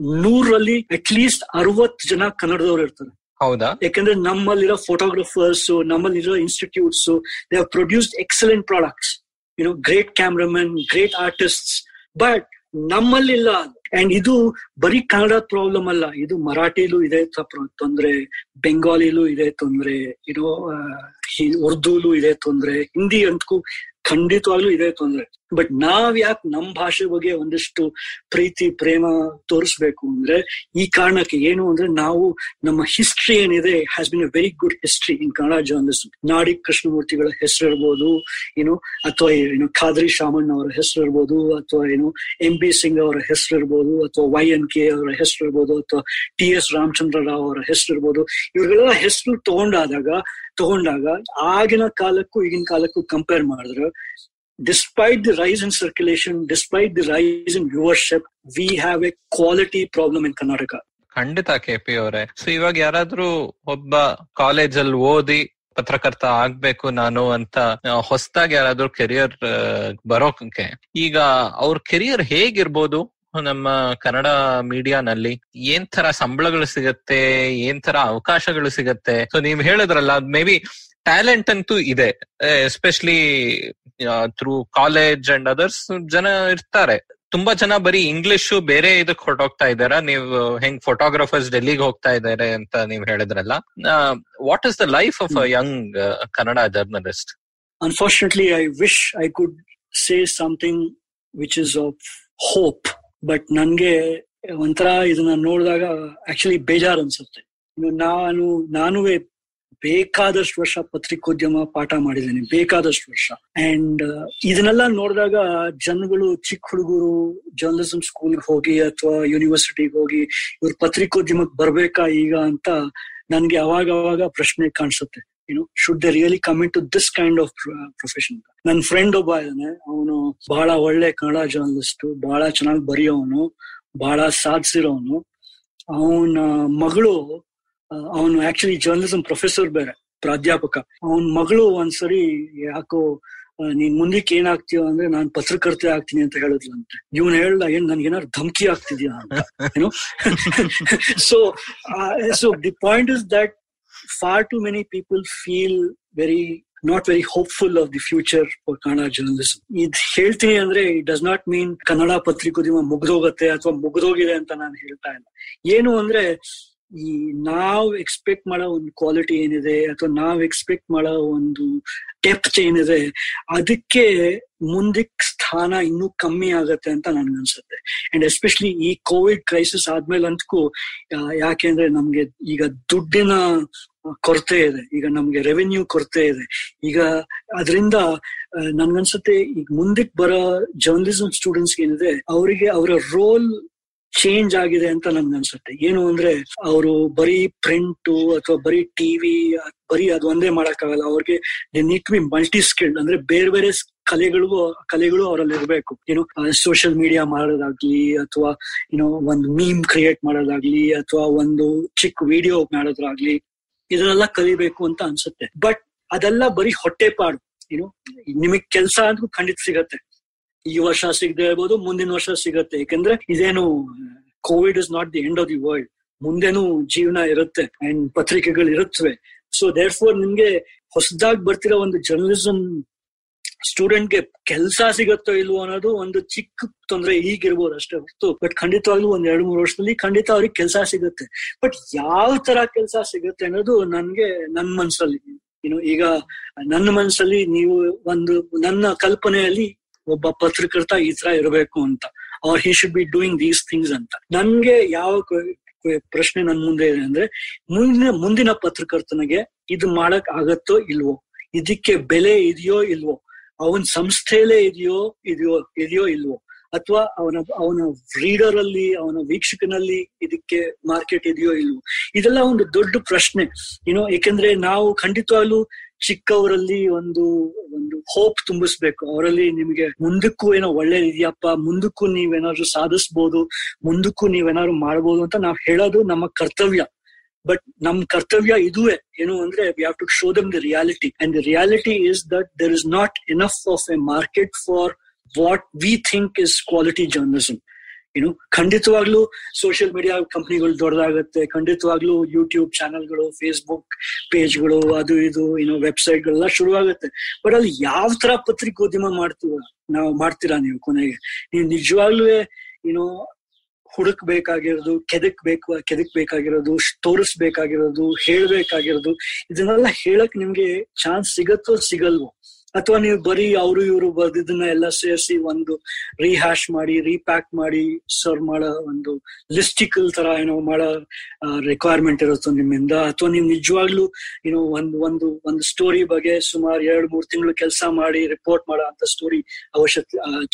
ನೂರಲ್ಲಿ ಅಟ್ ಲೀಸ್ಟ್ ಅರವತ್ ಜನ ಕನ್ನಡದವ್ರು ಇರ್ತಾರೆ. ಹೌದಾ? ಯಾಕಂದ್ರೆ ನಮ್ಮಲ್ಲಿರೋ ಫೋಟೋಗ್ರಫರ್ಸ್ ನಮ್ಮಲ್ಲಿರೋ institutes they have produced excellent products you know great cameraman great artist but ನಮ್ಮಲ್ಲಿಲ್ಲ and ಇದು ಬರೀ ಕನ್ನಡ ಪ್ರಾಬ್ಲಮ್ ಅಲ್ಲ. ಇದು ಮರಾಠಿಲೂ ಇದೆ ತೊಂದ್ರೆ ಬೆಂಗಾಲಿಲೂ ಇದೆ ತೊಂದ್ರೆ ಇದು ಉರ್ದುಲು ಇದೆ ತೊಂದ್ರೆ ಹಿಂದಿ ಅಂತೂ ಖಂಡಿತವಾಗ್ಲೂ ಇದೇ ತೊಂದ್ರೆ. ಬಟ್ ನಾವ್ ಯಾಕೆ ನಮ್ ಭಾಷೆ ಬಗ್ಗೆ ಒಂದಿಷ್ಟು ಪ್ರೀತಿ, ಪ್ರೇಮ ತೋರಿಸ್ಬೇಕು ಅಂದ್ರೆ, ಈ ಕಾರಣಕ್ಕೆ ಏನು ಅಂದ್ರೆ ನಾವು ನಮ್ಮ ಹಿಸ್ಟ್ರಿ ಏನಿದೆ has been a very good history in Kannada journalism Nadi ಕೃಷ್ಣಮೂರ್ತಿಗಳ ಹೆಸರು ಇರ್ಬೋದು ಏನು ಅಥವಾ ಏನು ಖಾದ್ರಿ ಶಾಮಣ್ಣ ಅವರ ಹೆಸರು ಇರ್ಬೋದು, ಅಥವಾ ಏನು ಎಂ ಬಿ ಸಿಂಗ್ ಅವರ ಹೆಸರು ಇರ್ಬೋದು, ಅಥವಾ ವೈ ಎನ್ ಕೆ ಅವರ ಹೆಸರು ಇರ್ಬೋದು, ಅಥವಾ ಟಿ ಎಸ್ ರಾಮಚಂದ್ರ ರಾವ್ ಅವರ ಹೆಸರು ಇರ್ಬೋದು, ಇವ್ರಿಗೆಲ್ಲ ಹೆಸರು ತಗೊಂಡಾದಾಗ ತಗೊಂಡಾಗ ಆಗಿನ ಕಾಲಕ್ಕೂ ಈಗಿನ ಕಾಲಕ್ಕೂ ಕಂಪೇರ್ ಮಾಡಿದ್ರೆ despite the rise in circulation despite the rise in viewership we have a quality problem in Karnataka ಖಂಡಿತ ಕೆ ಪಿ ಅವರೇ. ಸೊ ಇವಾಗ ಯಾರಾದ್ರೂ ಒಬ್ಬ ಕಾಲೇಜಲ್ಲಿ ಓದಿ ಪತ್ರಕರ್ತ ಆಗ್ಬೇಕು ನಾನು ಅಂತ ಹೊಸದಾಗಿ ಯಾರಾದ್ರೂ ಕೆರಿಯರ್ ಬರೋಕೆ ಈಗ ಅವ್ರ ಕೆರಿಯರ್ ಹೇಗಿರ್ಬೋದು? ನಮ್ಮ ಕನ್ನಡ ಮೀಡಿಯಾನಲ್ಲಿ ಏನ್ ತರ ಸಂಬಳಗಳು ಸಿಗತ್ತೆ ಏನ್ ತರ ಅವಕಾಶಗಳು ಸಿಗತ್ತೆ. ಸೊ ನೀವ್ ಹೇಳಿದ್ರಲ್ಲ ಮೇ ಬಿ ಟ್ಯಾಲೆಂಟ್ ಅಂತೂ ಇದೆ. Especially through college and others ಜನ ಇರ್ತಾರೆ. ತುಂಬಾ ಜನ ಬರೀ ಇಂಗ್ಲಿಷ್ ಬೇರೆ ಇದಕ್ ಹೊರಟೋಗ್ತಾ ಇದಾರ ನೀವು ಹೆಂಗ್ ಫೋಟೋಗ್ರಾಫರ್ಸ್ ಡೆಲ್ಲಿಗೆ ಹೋಗ್ತಾ ಇದಾರೆ ಅಂತ ನೀವ್ ಹೇಳಿದ್ರಲ್ಲ. What is the life of a young Kannada journalist unfortunately I wish I could say something which is of hope but ನನ್ಗೆ ಒಂಥರ ಇದನ್ನ ನೋಡಿದಾಗ ಆಕ್ಚುಲಿ ಬೇಜಾರ್ ಅನ್ಸುತ್ತೆ. ನಾನು, ನಾನುವೇ ಬೇಕಾದಷ್ಟು ವರ್ಷ ಪತ್ರಿಕೋದ್ಯಮ ಪಾಠ ಮಾಡಿದ್ದೇನೆ, ಬೇಕಾದಷ್ಟು ವರ್ಷ. ಅಂಡ್ ಇದನ್ನೆಲ್ಲ ನೋಡಿದಾಗ ಜನಗಳು ಚಿಕ್ಕ ಹುಡುಗರು ಜರ್ನಲಿಸಂ ಸ್ಕೂಲ್ಗೆ ಹೋಗಿ ಅಥವಾ ಯೂನಿವರ್ಸಿಟಿಗೆ ಹೋಗಿ ಇವ್ರು ಪತ್ರಿಕೋದ್ಯಮಕ್ಕೆ ಬರ್ಬೇಕಾ ಈಗ ಅಂತ ನನ್ಗೆ ಅವಾಗ ಅವಾಗ ಪ್ರಶ್ನೆ ಕಾಣಿಸುತ್ತೆ. You know should they really come in to this kind of profession ನನ್ನ ಫ್ರೆಂಡ್ ಒಬ್ಬ ಇದ್ದಾನೆ ಅವನು ಬಹಳ ಒಳ್ಳೆ ಕನ್ನಡ ಜರ್ನಲಿಸ್ಟ್ ಬಹಳ ಚೆನ್ನಾಗಿ ಬರೆಯೋವನು ಬಹಳ ಸಾಧಿಸಿರೋನು. ಅವನ ಮಗಳು ಅವನು ಆಕ್ಚುಲಿ ಜರ್ನಲಿಸಂ ಪ್ರೊಫೆಸರ್ ಬೇರೆ, ಪ್ರಾಧ್ಯಾಪಕ. ಅವನ ಮಗಳು ಒಂದ್ಸರಿ ಯಾಕೋ ನೀನ್ ಮುಂದಕ್ಕೆ ಏನಾಗ್ತೀಯೋ ಅಂದ್ರೆ ನಾನ್ ಪತ್ರಕರ್ತೆ ಆಗ್ತೀನಿ ಅಂತ ಹೇಳಿದ್ಲಂತೆ. ಇವನ್ ಹೇಳ್ದ, ಏನ್ ನನ್ಗೆ ಏನಾದ್ರು ಧಮಕಿ ಆಗ್ತಿದ್ಯಾ ಅಂತ so so the point is that for too many people feel very not very hopeful of the future for Kannada journalism ಇದ್ ಹೇಳ್ತೀನಿ ಅಂದ್ರೆ it does not mean Kannada ಪತ್ರಿಕೋದ್ಯಮ ಮುಗ್ದೋಗತ್ತೆ ಅಥವಾ ಮುಗ್ದೋಗಿದೆ ಅಂತ ನಾನು ಹೇಳ್ತಾ ಇಲ್ಲ. ಏನು ಅಂದ್ರೆ, ಈ ನಾವ್ ಎಕ್ಸ್ಪೆಕ್ಟ್ ಮಾಡೋ ಒಂದು ಕ್ವಾಲಿಟಿ ಏನಿದೆ ಅಥವಾ ನಾವ್ ಎಕ್ಸ್ಪೆಕ್ಟ್ ಮಾಡೋ ಒಂದು ಡೆಪ್ತ್ ಏನಿದೆ, ಅದಕ್ಕೆ ಮುಂದಕ್ಕೆ ಸ್ಥಾನ ಇನ್ನೂ ಕಮ್ಮಿ ಆಗತ್ತೆ ಅಂತ ನನ್ಗನ್ಸುತ್ತೆ ಅಂಡ್ ಎಸ್ಪೆಷಲಿ ಈ ಕೋವಿಡ್ ಕ್ರೈಸಿಸ್ ಆದ್ಮೇಲೆ ಅಂತಕ್ಕೂ ಯಾಕೆಂದ್ರೆ ನಮ್ಗೆ ಈಗ ದುಡ್ಡಿನ ಕೊರತೆ ಇದೆ. ಈಗ ನಮ್ಗೆ ರೆವೆನ್ಯೂ ಕೊರತೆ ಇದೆ. ಈಗ ಅದರಿಂದ ನನ್ಗನ್ಸುತ್ತೆ ಈಗ ಮುಂದಕ್ಕೆ ಬರೋ ಜರ್ನಲಿಸಂ ಸ್ಟೂಡೆಂಟ್ಸ್ ಏನಿದೆ, ಅವರಿಗೆ ಅವರ ರೋಲ್ ಚೇಂಜ್ ಆಗಿದೆ ಅಂತ ನನ್ಗೆ ಅನ್ಸುತ್ತೆ ಏನು ಅಂದ್ರೆ, ಅವರು ಬರೀ ಪ್ರಿಂಟು ಅಥವಾ ಬರೀ ಟಿವಿ ಬರೀ ಅದು ಒಂದೇ ಮಾಡಕ್ಕಾಗಲ್ಲ. ಅವ್ರಿಗೆ they need to be multi skilled ಅಂದ್ರೆ ಬೇರೆ ಬೇರೆ ಕಲೆಗಳಿಗೂ ಕಲೆಗಳು ಅವರಲ್ಲಿ ಇರಬೇಕು. ಏನು ಸೋಷಿಯಲ್ ಮೀಡಿಯಾ ಮಾಡೋದಾಗ್ಲಿ, ಅಥವಾ ಏನೋ ಒಂದು ಮೀಮ್ ಕ್ರಿಯೇಟ್ ಮಾಡೋದಾಗ್ಲಿ, ಅಥವಾ ಒಂದು ಚಿಕ್ಕ ವಿಡಿಯೋ ಮಾಡೋದಾಗ್ಲಿ ಇದನ್ನೆಲ್ಲ ಕಲಿಬೇಕು ಅಂತ ಅನ್ಸುತ್ತೆ. ಬಟ್ ಅದೆಲ್ಲ ಬರೀ ಹೊಟ್ಟೆ ಪಾಡು ಏನು ನಿಮಗ್ ಕೆಲಸ ಅಂತೂ ಖಂಡಿತ ಸಿಗತ್ತೆ. ಈ ವರ್ಷ ಸಿಗದೆ ಇರ್ಬೋದು, ಮುಂದಿನ ವರ್ಷ ಸಿಗತ್ತೆ. ಯಾಕಂದ್ರೆ ಇದೇನು covid is not the end of the world ಮುಂದೆನು ಜೀವನ ಇರುತ್ತೆ ಅಂಡ್ ಪತ್ರಿಕೆಗಳು ಇರುತ್ತವೆ ಸೊ ದೇರ್ ಫೋರ್ ನಿಮ್ಗೆ ಹೊಸದಾಗಿ ಬರ್ತಿರೋ ಒಂದು ಜರ್ನಲಿಸಂ ಸ್ಟೂಡೆಂಟ್ಗೆ ಕೆಲಸ ಸಿಗತ್ತೋ ಇಲ್ವೋ ಅನ್ನೋದು ಒಂದು ಚಿಕ್ಕ ತೊಂದರೆ ಈಗಿರ್ಬೋದು ಅಷ್ಟೇ ಹೊರತು. ಬಟ್ ಖಂಡಿತವಾಗ್ಲೂ ಒಂದ್ ಎರಡು, ಮೂರು ವರ್ಷದಲ್ಲಿ ಖಂಡಿತ ಅವ್ರಿಗೆ ಕೆಲಸ ಸಿಗುತ್ತೆ. ಬಟ್ ಯಾವ ತರ ಕೆಲಸ ಸಿಗುತ್ತೆ ಅನ್ನೋದು ನನ್ಗೆ, ನನ್ ಮನ್ಸಲ್ಲಿ. ಏನು ಈಗ ನನ್ನ ಮನ್ಸಲ್ಲಿ ನೀವು ಒಂದು, ನನ್ನ ಕಲ್ಪನೆಯಲ್ಲಿ ಒಬ್ಬ ಪತ್ರಕರ್ತ ಈ ತರ ಇರಬೇಕು ಅಂತ. ಅವ್ರ he should be doing these things ಅಂತ. ನನ್ಗೆ ಯಾವ ಪ್ರಶ್ನೆ ನನ್ ಮುಂದೆ ಇದೆ ಅಂದ್ರೆ, ಮುಂದಿನ ಮುಂದಿನ ಪತ್ರಕರ್ತನಿಗೆ ಇದು ಮಾಡಕ್ ಆಗತ್ತೋ ಇಲ್ವೋ? ಇದಕ್ಕೆ ಬೆಲೆ ಇದೆಯೋ ಇಲ್ವೋ? ಅವನ್ ಸಂಸ್ಥೆಯಲ್ಲೇ ಇದೆಯೋ ಇದೆಯೋ ಇದೆಯೋ ಇಲ್ವೋ? ಅಥವಾ ಅವನ ಅವನ ರೀಡರ್ ಅಲ್ಲಿ ಅವನ ವೀಕ್ಷಕನಲ್ಲಿ ಇದಕ್ಕೆ ಮಾರ್ಕೆಟ್ ಇದೆಯೋ ಇಲ್ವೋ? ಇದೆಲ್ಲ ಒಂದು ದೊಡ್ಡ ಪ್ರಶ್ನೆ. ಏನೋ ಏಕೆಂದ್ರೆ ನಾವು ಖಂಡಿತವಾಗ್ಲೂ ಚಿಕ್ಕವರಲ್ಲಿ ಒಂದು ಒಂದು ಹೋಪ್ ತುಂಬಿಸ್ಬೇಕು. ಅವರಲ್ಲಿ ನಿಮಗೆ ಮುಂದಕ್ಕೂ ಏನೋ ಒಳ್ಳೇದಿದೆಯಪ್ಪ ಮುಂದಕ್ಕೂ ನೀವೇನಾದ್ರು ಸಾಧಿಸ್ಬೋದು, ಮುಂದಕ್ಕೂ ನೀವೇನಾದ್ರು ಮಾಡ್ಬೋದು ಅಂತ ನಾವು ಹೇಳೋದು ನಮ್ಮ ಕರ್ತವ್ಯ. ಬಟ್ ನಮ್ ಕರ್ತವ್ಯ ಇದುವೆ. ಏನು ಅಂದ್ರೆ we have to show them the reality and the reality is that there is not enough of a market for what we think is quality journalism ಏನು ಖಂಡಿತವಾಗ್ಲೂ ಸೋಷಿಯಲ್ ಮೀಡಿಯಾ ಕಂಪ್ನಿಗಳು ದೊಡ್ಡದಾಗತ್ತೆ. ಖಂಡಿತವಾಗ್ಲೂ ಯೂಟ್ಯೂಬ್ ಚಾನೆಲ್ಗಳು ಫೇಸ್ಬುಕ್ ಪೇಜ್ಗಳು ಅದು ಇದು ಏನೋ ವೆಬ್ಸೈಟ್ಗಳೆಲ್ಲ ಶುರುವಾಗುತ್ತೆ. ಬಟ್ ಅಲ್ಲಿ ಯಾವ ತರ ಪತ್ರಿಕೋದ್ಯಮ ಮಾಡ್ತೀವ, ನಾವು ಮಾಡ್ತೀರಾ ನೀವು ಕೊನೆಗೆ? ನೀವು ನಿಜವಾಗ್ಲೂ ಏನೋ ಹುಡುಕ್ಬೇಕಾಗಿರೋದು ಕೆದಕ್ಬೇಕು ಕೆದಕ್ಬೇಕಾಗಿರೋದು ತೋರಿಸ್ಬೇಕಾಗಿರೋದು ಹೇಳ್ಬೇಕಾಗಿರೋದು ಇದನ್ನೆಲ್ಲ ಹೇಳಕ್ ನಿಮ್ಗೆ ಚಾನ್ಸ್ ಸಿಗತ್ತೋ ಸಿಗಲ್ವೋ? ಅಥವಾ ನೀವು ಬರೀ ಅವರು ಇವರು ಬರೆದಿದ್ದನ್ನ ಎಲ್ಲ ಸೇರಿಸಿ ಒಂದು ರೀಹ್ಯಾಶ್ ಮಾಡಿ ರೀಪ್ಯಾಕ್ ಮಾಡಿ ಸರ್ವ್ ಮಾಡೋ ಒಂದು ಲಿಸ್ಟಿಕಲ್ ತರ ಏನೋ ಮಾಡೋ ರಿಕ್ವೈರ್ಮೆಂಟ್ ಇರುತ್ತೆ ನಿಮ್ಮಿಂದ. ಅಥವಾ ನೀವು ನಿಜವಾಗ್ಲೂ ಏನೋ ಒಂದು ಒಂದು ಒಂದು ಸ್ಟೋರಿ ಬಗ್ಗೆ ಸುಮಾರು ಎರಡು, ಮೂರು ತಿಂಗಳು ಕೆಲಸ ಮಾಡಿ ರಿಪೋರ್ಟ್ ಮಾಡೋ ಅಂತ ಸ್ಟೋರಿ ಅವಶ್ಯಕ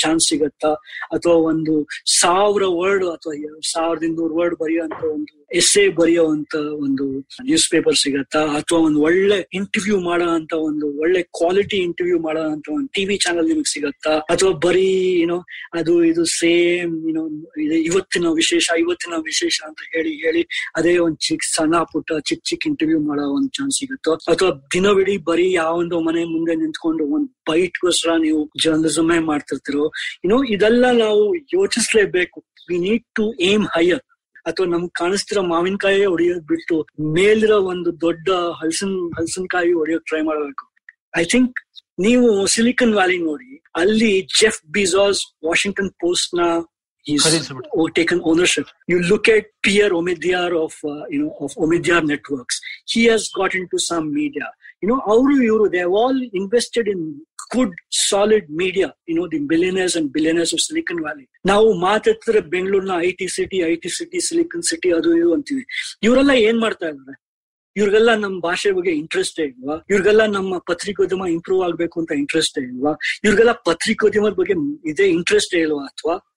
ಚಾನ್ಸ್ ಸಿಗತ್ತಾ? ಅಥವಾ ಒಂದು ಸಾವಿರ ವರ್ಡ್ ಅಥವಾ ಸಾವಿರದ ಇನ್ನೂರು ವರ್ಡ್ ಬರೆಯುವಂತ ಒಂದು ಎಸ್ಸೆ ಬರೆಯುವಂತ ಒಂದು ನ್ಯೂಸ್ ಪೇಪರ್ ಸಿಗತ್ತಾ? ಅಥವಾ ಒಂದು ಒಳ್ಳೆ ಇಂಟರ್ವ್ಯೂ ಮಾಡೋ ಅಂತ ಒಂದು ಒಳ್ಳೆ ಕ್ವಾಲಿಟಿ ಇಂಟರ್ವ್ಯೂ ಮಾಡೋ ಅಂತ ಒಂದು ಟಿವಿ ಚಾನಲ್ ನಿಮಗೆ ಸಿಗತ್ತಾ? ಅಥವಾ ಬರೀ ಏನೋ ಅದು, ಇದು ಸೇಮ್ ಏನೋ ಇವತ್ತಿನ ವಿಶೇಷ ಇವತ್ತಿನ ವಿಶೇಷ ಅಂತ ಹೇಳಿ ಹೇಳಿ ಅದೇ ಒಂದ್ ಚಿಕ್ಕ ಸಣ್ಣ ಪುಟ್ಟ ಚಿಕ್ಕ ಚಿಕ್ಕ ಇಂಟರ್ವ್ಯೂ ಮಾಡೋ ಒಂದ್ ಚಾನ್ಸ್ ಸಿಗುತ್ತೋ? ಅಥವಾ ದಿನವಿಡೀ ಬರೀ ಯಾವೊಂದು ಮನೆ ಮುಂದೆ ನಿಂತ್ಕೊಂಡು ಒಂದ್ ಬೈಟ್ಗೋಸ್ಕರ ನೀವು ಜರ್ನಲಿಸಮ್ ಮಾಡ್ತಿರ್ತಿರೋ? ಏನೋ ಇದೆಲ್ಲ ನಾವು ಯೋಚಿಸ್ಲೇಬೇಕು. We need to aim higher ಅಥವಾ ನಮ್ಗೆ ಕಾಣಿಸ್ತಿರೋ ಮಾವಿನಕಾಯಿ ಹೊಡಿಯೋದ್ ಬಿಟ್ಟು ಮೇಲಿರೋ ಒಂದು ದೊಡ್ಡ ಹಲಸಿನ, ಹಲಸಿನಕಾಯಿ ಹೊಡಿಯೋಕ್ ಟ್ರೈ ಮಾಡಬೇಕು. ಐ ಥಿಂಕ್ ನೀವು ಸಿಲಿಕನ್ ವ್ಯಾಲಿ ನೋಡಿ ಅಲ್ಲಿ Jeff Bezos Washington ಪೋಸ್ಟ್ನ taken ownership you look at Pierre Omidyar of you know of Omidyar networks he has got into to some media you know ಅವರು ಇವರು they all invested in good solid media you know the billionaires and billionaires of Silicon Valley ನಾವು ಮಾತಾಡ್ತಾರೆ ಬೆಂಗಳೂರಿನ I T city IT city silicon city ಅದು ಇದು ಅಂತೀವಿ. ಇವರೆಲ್ಲ ಏನ್ ಮಾಡ್ತಾ ಇದ್ದಾರೆ? ಇವ್ರಿಗೆಲ್ಲ ನಮ್ಮ ಭಾಷೆ ಬಗ್ಗೆ ಇಂಟ್ರೆಸ್ಟ್ ಇಲ್ವಾ? ಇವ್ರಿಗೆಲ್ಲ ನಮ್ಮ ಪತ್ರಿಕೋದ್ಯಮ ಇಂಪ್ರೂವ್ ಆಗ್ಬೇಕು ಅಂತ ಇಂಟ್ರೆಸ್ಟ್ ಇಲ್ವಾ? ಇವ್ರಿಗೆಲ್ಲ ಪತ್ರಿಕೋದ್ಯಮದ ಬಗ್ಗೆ ಇದೇ ಇಂಟ್ರೆಸ್ಟ್ ಇಲ್ವಾ ಅಥವಾ?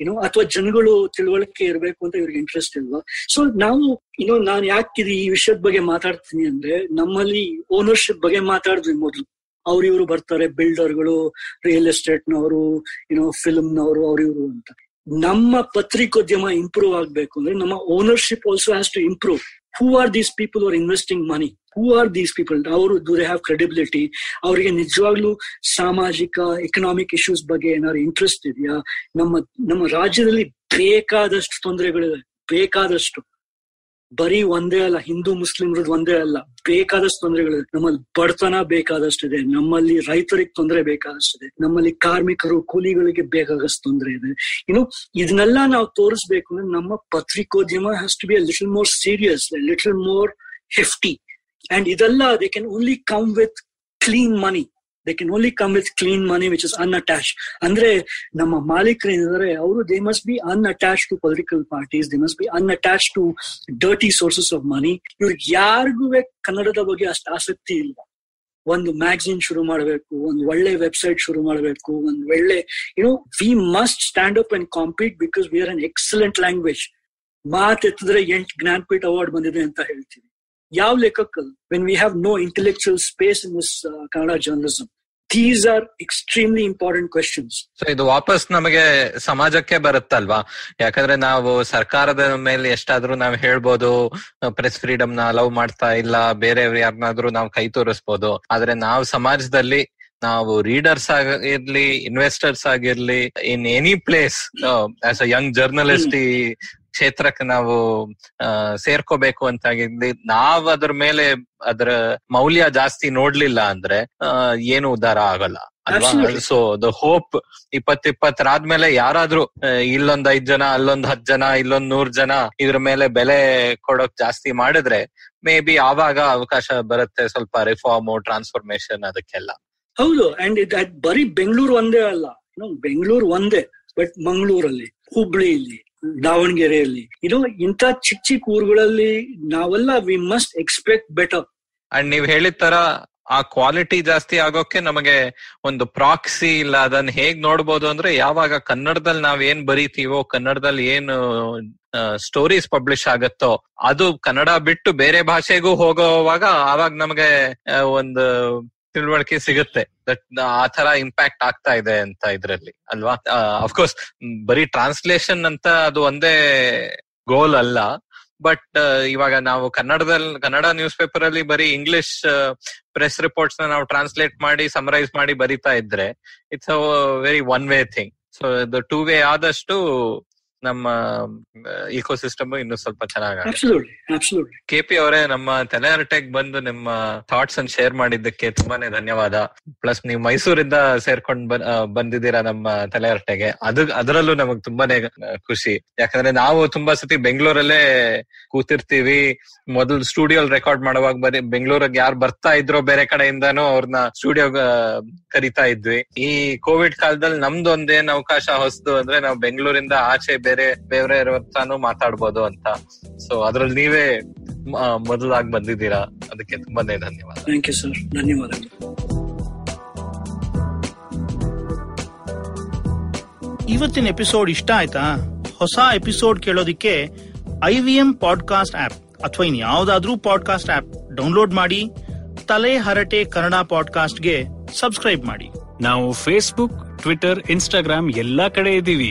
ಏನೋ ಅಥವಾ ಜನಗಳು ತಿಳುವಳಿಕೆ ಇರಬೇಕು ಅಂತ ಇವ್ರಿಗೆ ಇಂಟ್ರೆಸ್ಟ್ ಇಲ್ವಾ? ಸೊ ನಾವು ಏನೋ ನಾನು ಯಾಕೆ ಈ ವಿಷಯದ ಬಗ್ಗೆ ಮಾತಾಡ್ತೀನಿ ಅಂದ್ರೆ, ನಮ್ಮಲ್ಲಿ ಓನರ್ಶಿಪ್ ಬಗ್ಗೆ ಮಾತಾಡಿದ್ವಿ ಮೊದಲು. ಅವ್ರ ಇವರು ಬರ್ತಾರೆ ಬಿಲ್ಡರ್ಗಳು ರಿಯಲ್ ಎಸ್ಟೇಟ್ ನವರು ಏನೋ ಫಿಲ್ಮ್ ನವರು, ಅವ್ರ ಇವರು ಅಂತ. ನಮ್ಮ ಪತ್ರಿಕೋದ್ಯಮ ಇಂಪ್ರೂವ್ ಆಗ್ಬೇಕು ಅಂದ್ರೆ, ನಮ್ಮ ownership also has to improve who are these people are investing money who are these people ಅವರು ಡು ದೇ ಹ್ಯಾವ್ ಕ್ರೆಡಿಬಿಲಿಟಿ ಅವರಿಗೆ ನಿಜವಾಗ್ಲೂ ಸಾಮಾಜಿಕ ಎಕನಾಮಿಕ್ ಇಶ್ಯೂಸ್ ಬಗ್ಗೆ ಏನಾದ್ರು ಇಂಟ್ರೆಸ್ಟ್ ಇದೆಯಾ? ನಮ್ಮ ನಮ್ಮ ರಾಜ್ಯದಲ್ಲಿ ಬೇಕಾದಷ್ಟು ತೊಂದರೆಗಳಿವೆ. ಬೇಕಾದಷ್ಟು. ಬರೀ ಒಂದೇ ಅಲ್ಲ, ಹಿಂದೂ ಮುಸ್ಲಿಮ್ರದ್ದು ಒಂದೇ ಅಲ್ಲ, ಬೇಕಾದಷ್ಟು ತೊಂದರೆಗಳಿದೆ. ನಮ್ಮಲ್ಲಿ ಬಡತನ ಬೇಕಾದಷ್ಟಿದೆ, ನಮ್ಮಲ್ಲಿ ರೈತರಿಗೆ ತೊಂದರೆ ಬೇಕಾದಷ್ಟಿದೆ, ನಮ್ಮಲ್ಲಿ ಕಾರ್ಮಿಕರು, ಕೂಲಿಗಳಿಗೆ ಬೇಕಾದಷ್ಟು ತೊಂದರೆ ಇದೆ. ಇನ್ನು ಇದನ್ನೆಲ್ಲ ನಾವು ತೋರಿಸ್ಬೇಕು ಅಂದ್ರೆ ನಮ್ಮ ಪತ್ರಿಕೋದ್ಯಮ has to be a little more serious little more hefty and ಇದೆಲ್ಲ they can only come with clean money they can only come with clean money which is unattached ಅಂದ್ರೆ ನಮ್ಮ ಮಾಲೀಕರು ಏನಿದ್ದಾರೆ, ಅವರು they must be unattached to political parties they must be unattached to dirty sources of money ಇವ್ರಿಗೆ ಯಾರಿಗೂ ಕನ್ನಡದ ಬಗ್ಗೆ ಅಷ್ಟು ಆಸಕ್ತಿ ಇಲ್ಲ. ಒಂದು ಮ್ಯಾಗಝಿನ್ ಶುರು ಮಾಡಬೇಕು, ಒಂದು ಒಳ್ಳೆ ವೆಬ್ಸೈಟ್ ಶುರು ಮಾಡಬೇಕು, ಒಂದು ಒಳ್ಳೆ you know we must stand up and compete because we are an excellent language ಮಾತೆತ್ತಿದ್ರೆ ಎಂಟು ಜ್ಞಾನಪೀಠ ಅವಾರ್ಡ್ ಬಂದಿದೆ ಅಂತ ಹೇಳ್ತೀವಿ. ಯಾವ ಲೆಕ್ಕಕ್ಕಲ್ಲ when we have no intellectual space in this Kannada journalism these are extremely important questions so ಇದು ವಾಪಸ್ ನಮಗೆ ಸಮಾಜಕ್ಕೆ ಬರುತ್ತಲ್ವಾ? ಯಾಕಂದ್ರೆ ನಾವು ಸರ್ಕಾರದ ಮೇಲೆ ಎಷ್ಟಾದ್ರೂ ನಾವು ಹೇಳ್ಬೋದು ಪ್ರೆಸ್ ಫ್ರೀಡಮ್ನ ಅಲೌ ಮಾಡ್ತಾ ಇಲ್ಲ, ಬೇರೆಯವ್ರು ಯಾರನ್ನಾದ್ರೂ ನಾವು ಕೈ ತೋರಿಸ್ಬೋದು. ಆದ್ರೆ ನಾವು ಸಮಾಜದಲ್ಲಿ ನಾವು ರೀಡರ್ಸ್ ಆಗಿರ್ಲಿ ಇನ್ವೆಸ್ಟರ್ಸ್ ಆಗಿರ್ಲಿ in any place as a young journalist ಈ ಕ್ಷೇತ್ರಕ್ಕೆ ನಾವು ಸೇರ್ಕೋಬೇಕು ಆಗಿದ್ದು ನಾವ್ ಅದ್ರ ಮೇಲೆ ಅದ್ರ ಮೌಲ್ಯ ಜಾಸ್ತಿ ನೋಡ್ಲಿಲ್ಲ ಅಂದ್ರೆ ಏನು ಉದ್ಧಾರ ಆಗಲ್ಲ. ಅಲ್ವಾ. ಸೊ ದ ಹೋಪ್ ಇಪ್ಪತ್ ಇಪ್ಪತ್ತರಾದ್ಮೇಲೆ ಯಾರಾದ್ರೂ ಇಲ್ಲೊಂದ್ ಐದ್ ಜನ ಅಲ್ಲೊಂದ್ ಹತ್ ಜನ ಇಲ್ಲೊಂದ್ ನೂರ್ ಜನ ಇದ್ರ ಮೇಲೆ ಬೆಲೆ ಕೊಡೋಕ್ ಜಾಸ್ತಿ ಮಾಡಿದ್ರೆ ಮೇ ಬಿ ಆವಾಗ ಅವಕಾಶ ಬರುತ್ತೆ ಸ್ವಲ್ಪ ರಿಫಾರ್ಮ್ ಟ್ರಾನ್ಸ್ಫಾರ್ಮೇಶನ್ ಅದಕ್ಕೆಲ್ಲ. ಹೌದು. ಅಂಡ್ ಇದು ಬರೀ ಬೆಂಗಳೂರು ಒಂದೇ ಅಲ್ಲ. ಬೆಂಗಳೂರು ಒಂದೇ ಬಟ್ ಮಂಗಳೂರಲ್ಲಿ ಹುಬ್ಳಿಯಲ್ಲಿ ದಾವಣಗೆರೆಯಲ್ಲಿ. ಇದು ಇಂತ ಚಿಕ್ಕ ಚಿಕ್ಕ ಊರುಗಳಲ್ಲಿ ನಾವೆಲ್ಲ we must expect better and ನೀವ್ ಹೇಳಿದ ತರ ಆ ಕ್ವಾಲಿಟಿ ಜಾಸ್ತಿ ಆಗೋಕೆ ನಮಗೆ ಒಂದು ಪ್ರಾಕ್ಸಿ ಇಲ್ಲ. ಅದನ್ನ ಹೇಗ್ ನೋಡ್ಬೋದು ಅಂದ್ರೆ ಯಾವಾಗ ಕನ್ನಡದಲ್ಲಿ ನಾವ್ ಏನ್ ಬರೀತೀವೋ, ಕನ್ನಡದಲ್ಲಿ ಏನು ಸ್ಟೋರೀಸ್ ಪಬ್ಲಿಷ್ ಆಗತ್ತೋ, ಅದು ಕನ್ನಡ ಬಿಟ್ಟು ಬೇರೆ ಭಾಷೆಗೂ ಹೋಗೋವಾಗ ಆವಾಗ ನಮಗೆ ಒಂದು ತಿಳುವಳಿಕೆ ಸಿಗುತ್ತೆ. ದಟ್ ಆ ತರ ಇಂಪ್ಯಾಕ್ಟ್ ಆಗ್ತಾ ಇದೆ ಅಂತ ಇದ್ರಲ್ಲಿ, ಅಲ್ವಾ? ಅಫ್ಕೋರ್ಸ್ ಬರೀ ಟ್ರಾನ್ಸ್ಲೇಷನ್ ಅಂತ ಅದು ಒಂದೇ ಗೋಲ್ ಅಲ್ಲ. ಬಟ್ ಇವಾಗ ನಾವು ಕನ್ನಡದಲ್ಲಿ ಕನ್ನಡ ನ್ಯೂಸ್ ಪೇಪರ್ ಅಲ್ಲಿ ಬರೀ ಇಂಗ್ಲಿಷ್ ಪ್ರೆಸ್ ರಿಪೋರ್ಟ್ಸ್ನ ನಾವು ಟ್ರಾನ್ಸ್ಲೇಟ್ ಮಾಡಿ ಸಮರೈಸ್ ಮಾಡಿ ಬರಿತಾ ಇದ್ರೆ it's a very one way thing so the two way ಆದಷ್ಟು ನಮ್ಮ ಇಕೋಸಿಸ್ಟಮ್ ಇನ್ನು ಸ್ವಲ್ಪ ಚೆನ್ನಾಗಿ ಕೆಪಿ ಅಬ್ಸಲ್ಯೂಟ್ಲಿ ಕೆ ಪಿ ಅವರೇ ನಮ್ಮ ತಲೆಹರಟೆಗ್ ಬಂದು ನಿಮ್ಮ ಥಾಟ್ಸ್ ಅನ್ನು ಶೇರ್ ಮಾಡಿದ್ದಕ್ಕೆ ತುಂಬಾನೇ ಧನ್ಯವಾದ. ಪ್ಲಸ್ ನೀವು ಮೈಸೂರಿಂದ ಸೇರ್ಕೊಂಡ್ ಬಂದಿದ್ದೀರಾ ನಮ್ಮ ತಲೆಹರಟೆಗೆ ಅದು ಅದರಲ್ಲೂ ನಮಗ್ ತುಂಬಾನೇ ಖುಷಿ. ಯಾಕಂದ್ರೆ ನಾವು ತುಂಬಾ ಸತಿ ಬೆಂಗಳೂರಲ್ಲೇ ಕೂತಿರ್ತೀವಿ. ಮೊದಲು ಸ್ಟುಡಿಯೋ ರೆಕಾರ್ಡ್ ಮಾಡುವಾಗ ಬರೀ ಬೆಂಗಳೂರಿಗೆ ಯಾರು ಬರ್ತಾ ಇದ್ರೋ ಬೇರೆ ಕಡೆಯಿಂದಾನು ಅವ್ರನ್ನ ಸ್ಟುಡಿಯೋ ಕರಿತಾ ಇದ್ವಿ. ಈ ಕೋವಿಡ್ ಕಾಲದಲ್ಲಿ ನಮ್ದು ಒಂದೇನ್ ಅವಕಾಶ ಹೊಸದು ಅಂದ್ರೆ ನಾವು ಬೆಂಗಳೂರಿಂದ ಆಚೆ ಬೇರೆ ಬೇರೆ ಇರುವಂತಾನು ಮಾತಾಡ್ಬೋದು ಅಂತ. ಸೊ ಅದ್ರಲ್ಲಿ ನೀವೇ ಮೊದಲಾಗಿ ಬಂದಿದ್ದೀರಾ? ಅದಕ್ಕೆ ತುಂಬಾನೇ ಧನ್ಯವಾದ. ಥ್ಯಾಂಕ್ ಯು ಸರ್ ಧನ್ಯವಾದಗಳು. ಇವತ್ತಿನ ಎಪಿಸೋಡ್ ಇಷ್ಟ ಆಯ್ತಾ? ಹೊಸ episode ಕೇಳೋದಿಕ್ಕೆ I V M podcast app ಅಥವಾ ಇನ್ ಯಾವ್ದಾದ್ರೂ ಪಾಡ್ಕಾಸ್ಟ್ ಆಪ್ ಡೌನ್ಲೋಡ್ ಮಾಡಿ ತಲೆ ಹರಟೆ ಕನ್ನಡ ಪಾಡ್ಕಾಸ್ಟ್ಗೆ ಸಬ್ಸ್ಕ್ರೈಬ್ ಮಾಡಿ. ನಾವು ಫೇಸ್ಬುಕ್ ಟ್ವಿಟರ್ ಇನ್ಸ್ಟಾಗ್ರಾಮ್ ಎಲ್ಲಾ ಕಡೆ ಇದ್ದೀವಿ.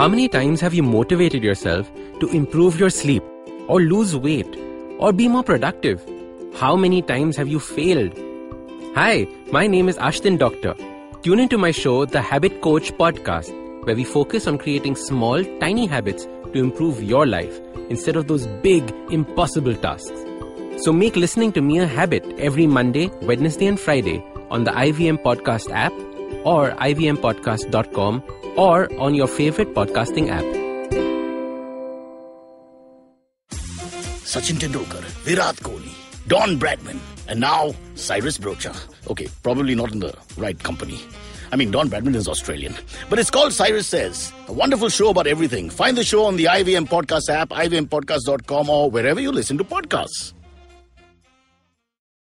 How many times have you motivated yourself to improve your sleep, or lose weight, or be more productive? How many times have you failed? Hi, my name is Ashton Doctor. Tune into my show, The Habit Coach Podcast, where we focus on creating small, tiny habits to improve your life instead of those big, impossible tasks. So make listening to me a habit every Monday, Wednesday, and Friday on the IVM Podcast app or ivmpodcast.com or on your favorite podcasting app. Sachin Tendulkar, Virat Kohli, Don Bradman, and now Cyrus Brocha. Okay, probably not in the right company. I mean, Don Bradman is Australian. But it's called Cyrus Says, a wonderful show about everything. Find the show on the IVM Podcast app, ivmpodcast.com, or wherever you listen to podcasts.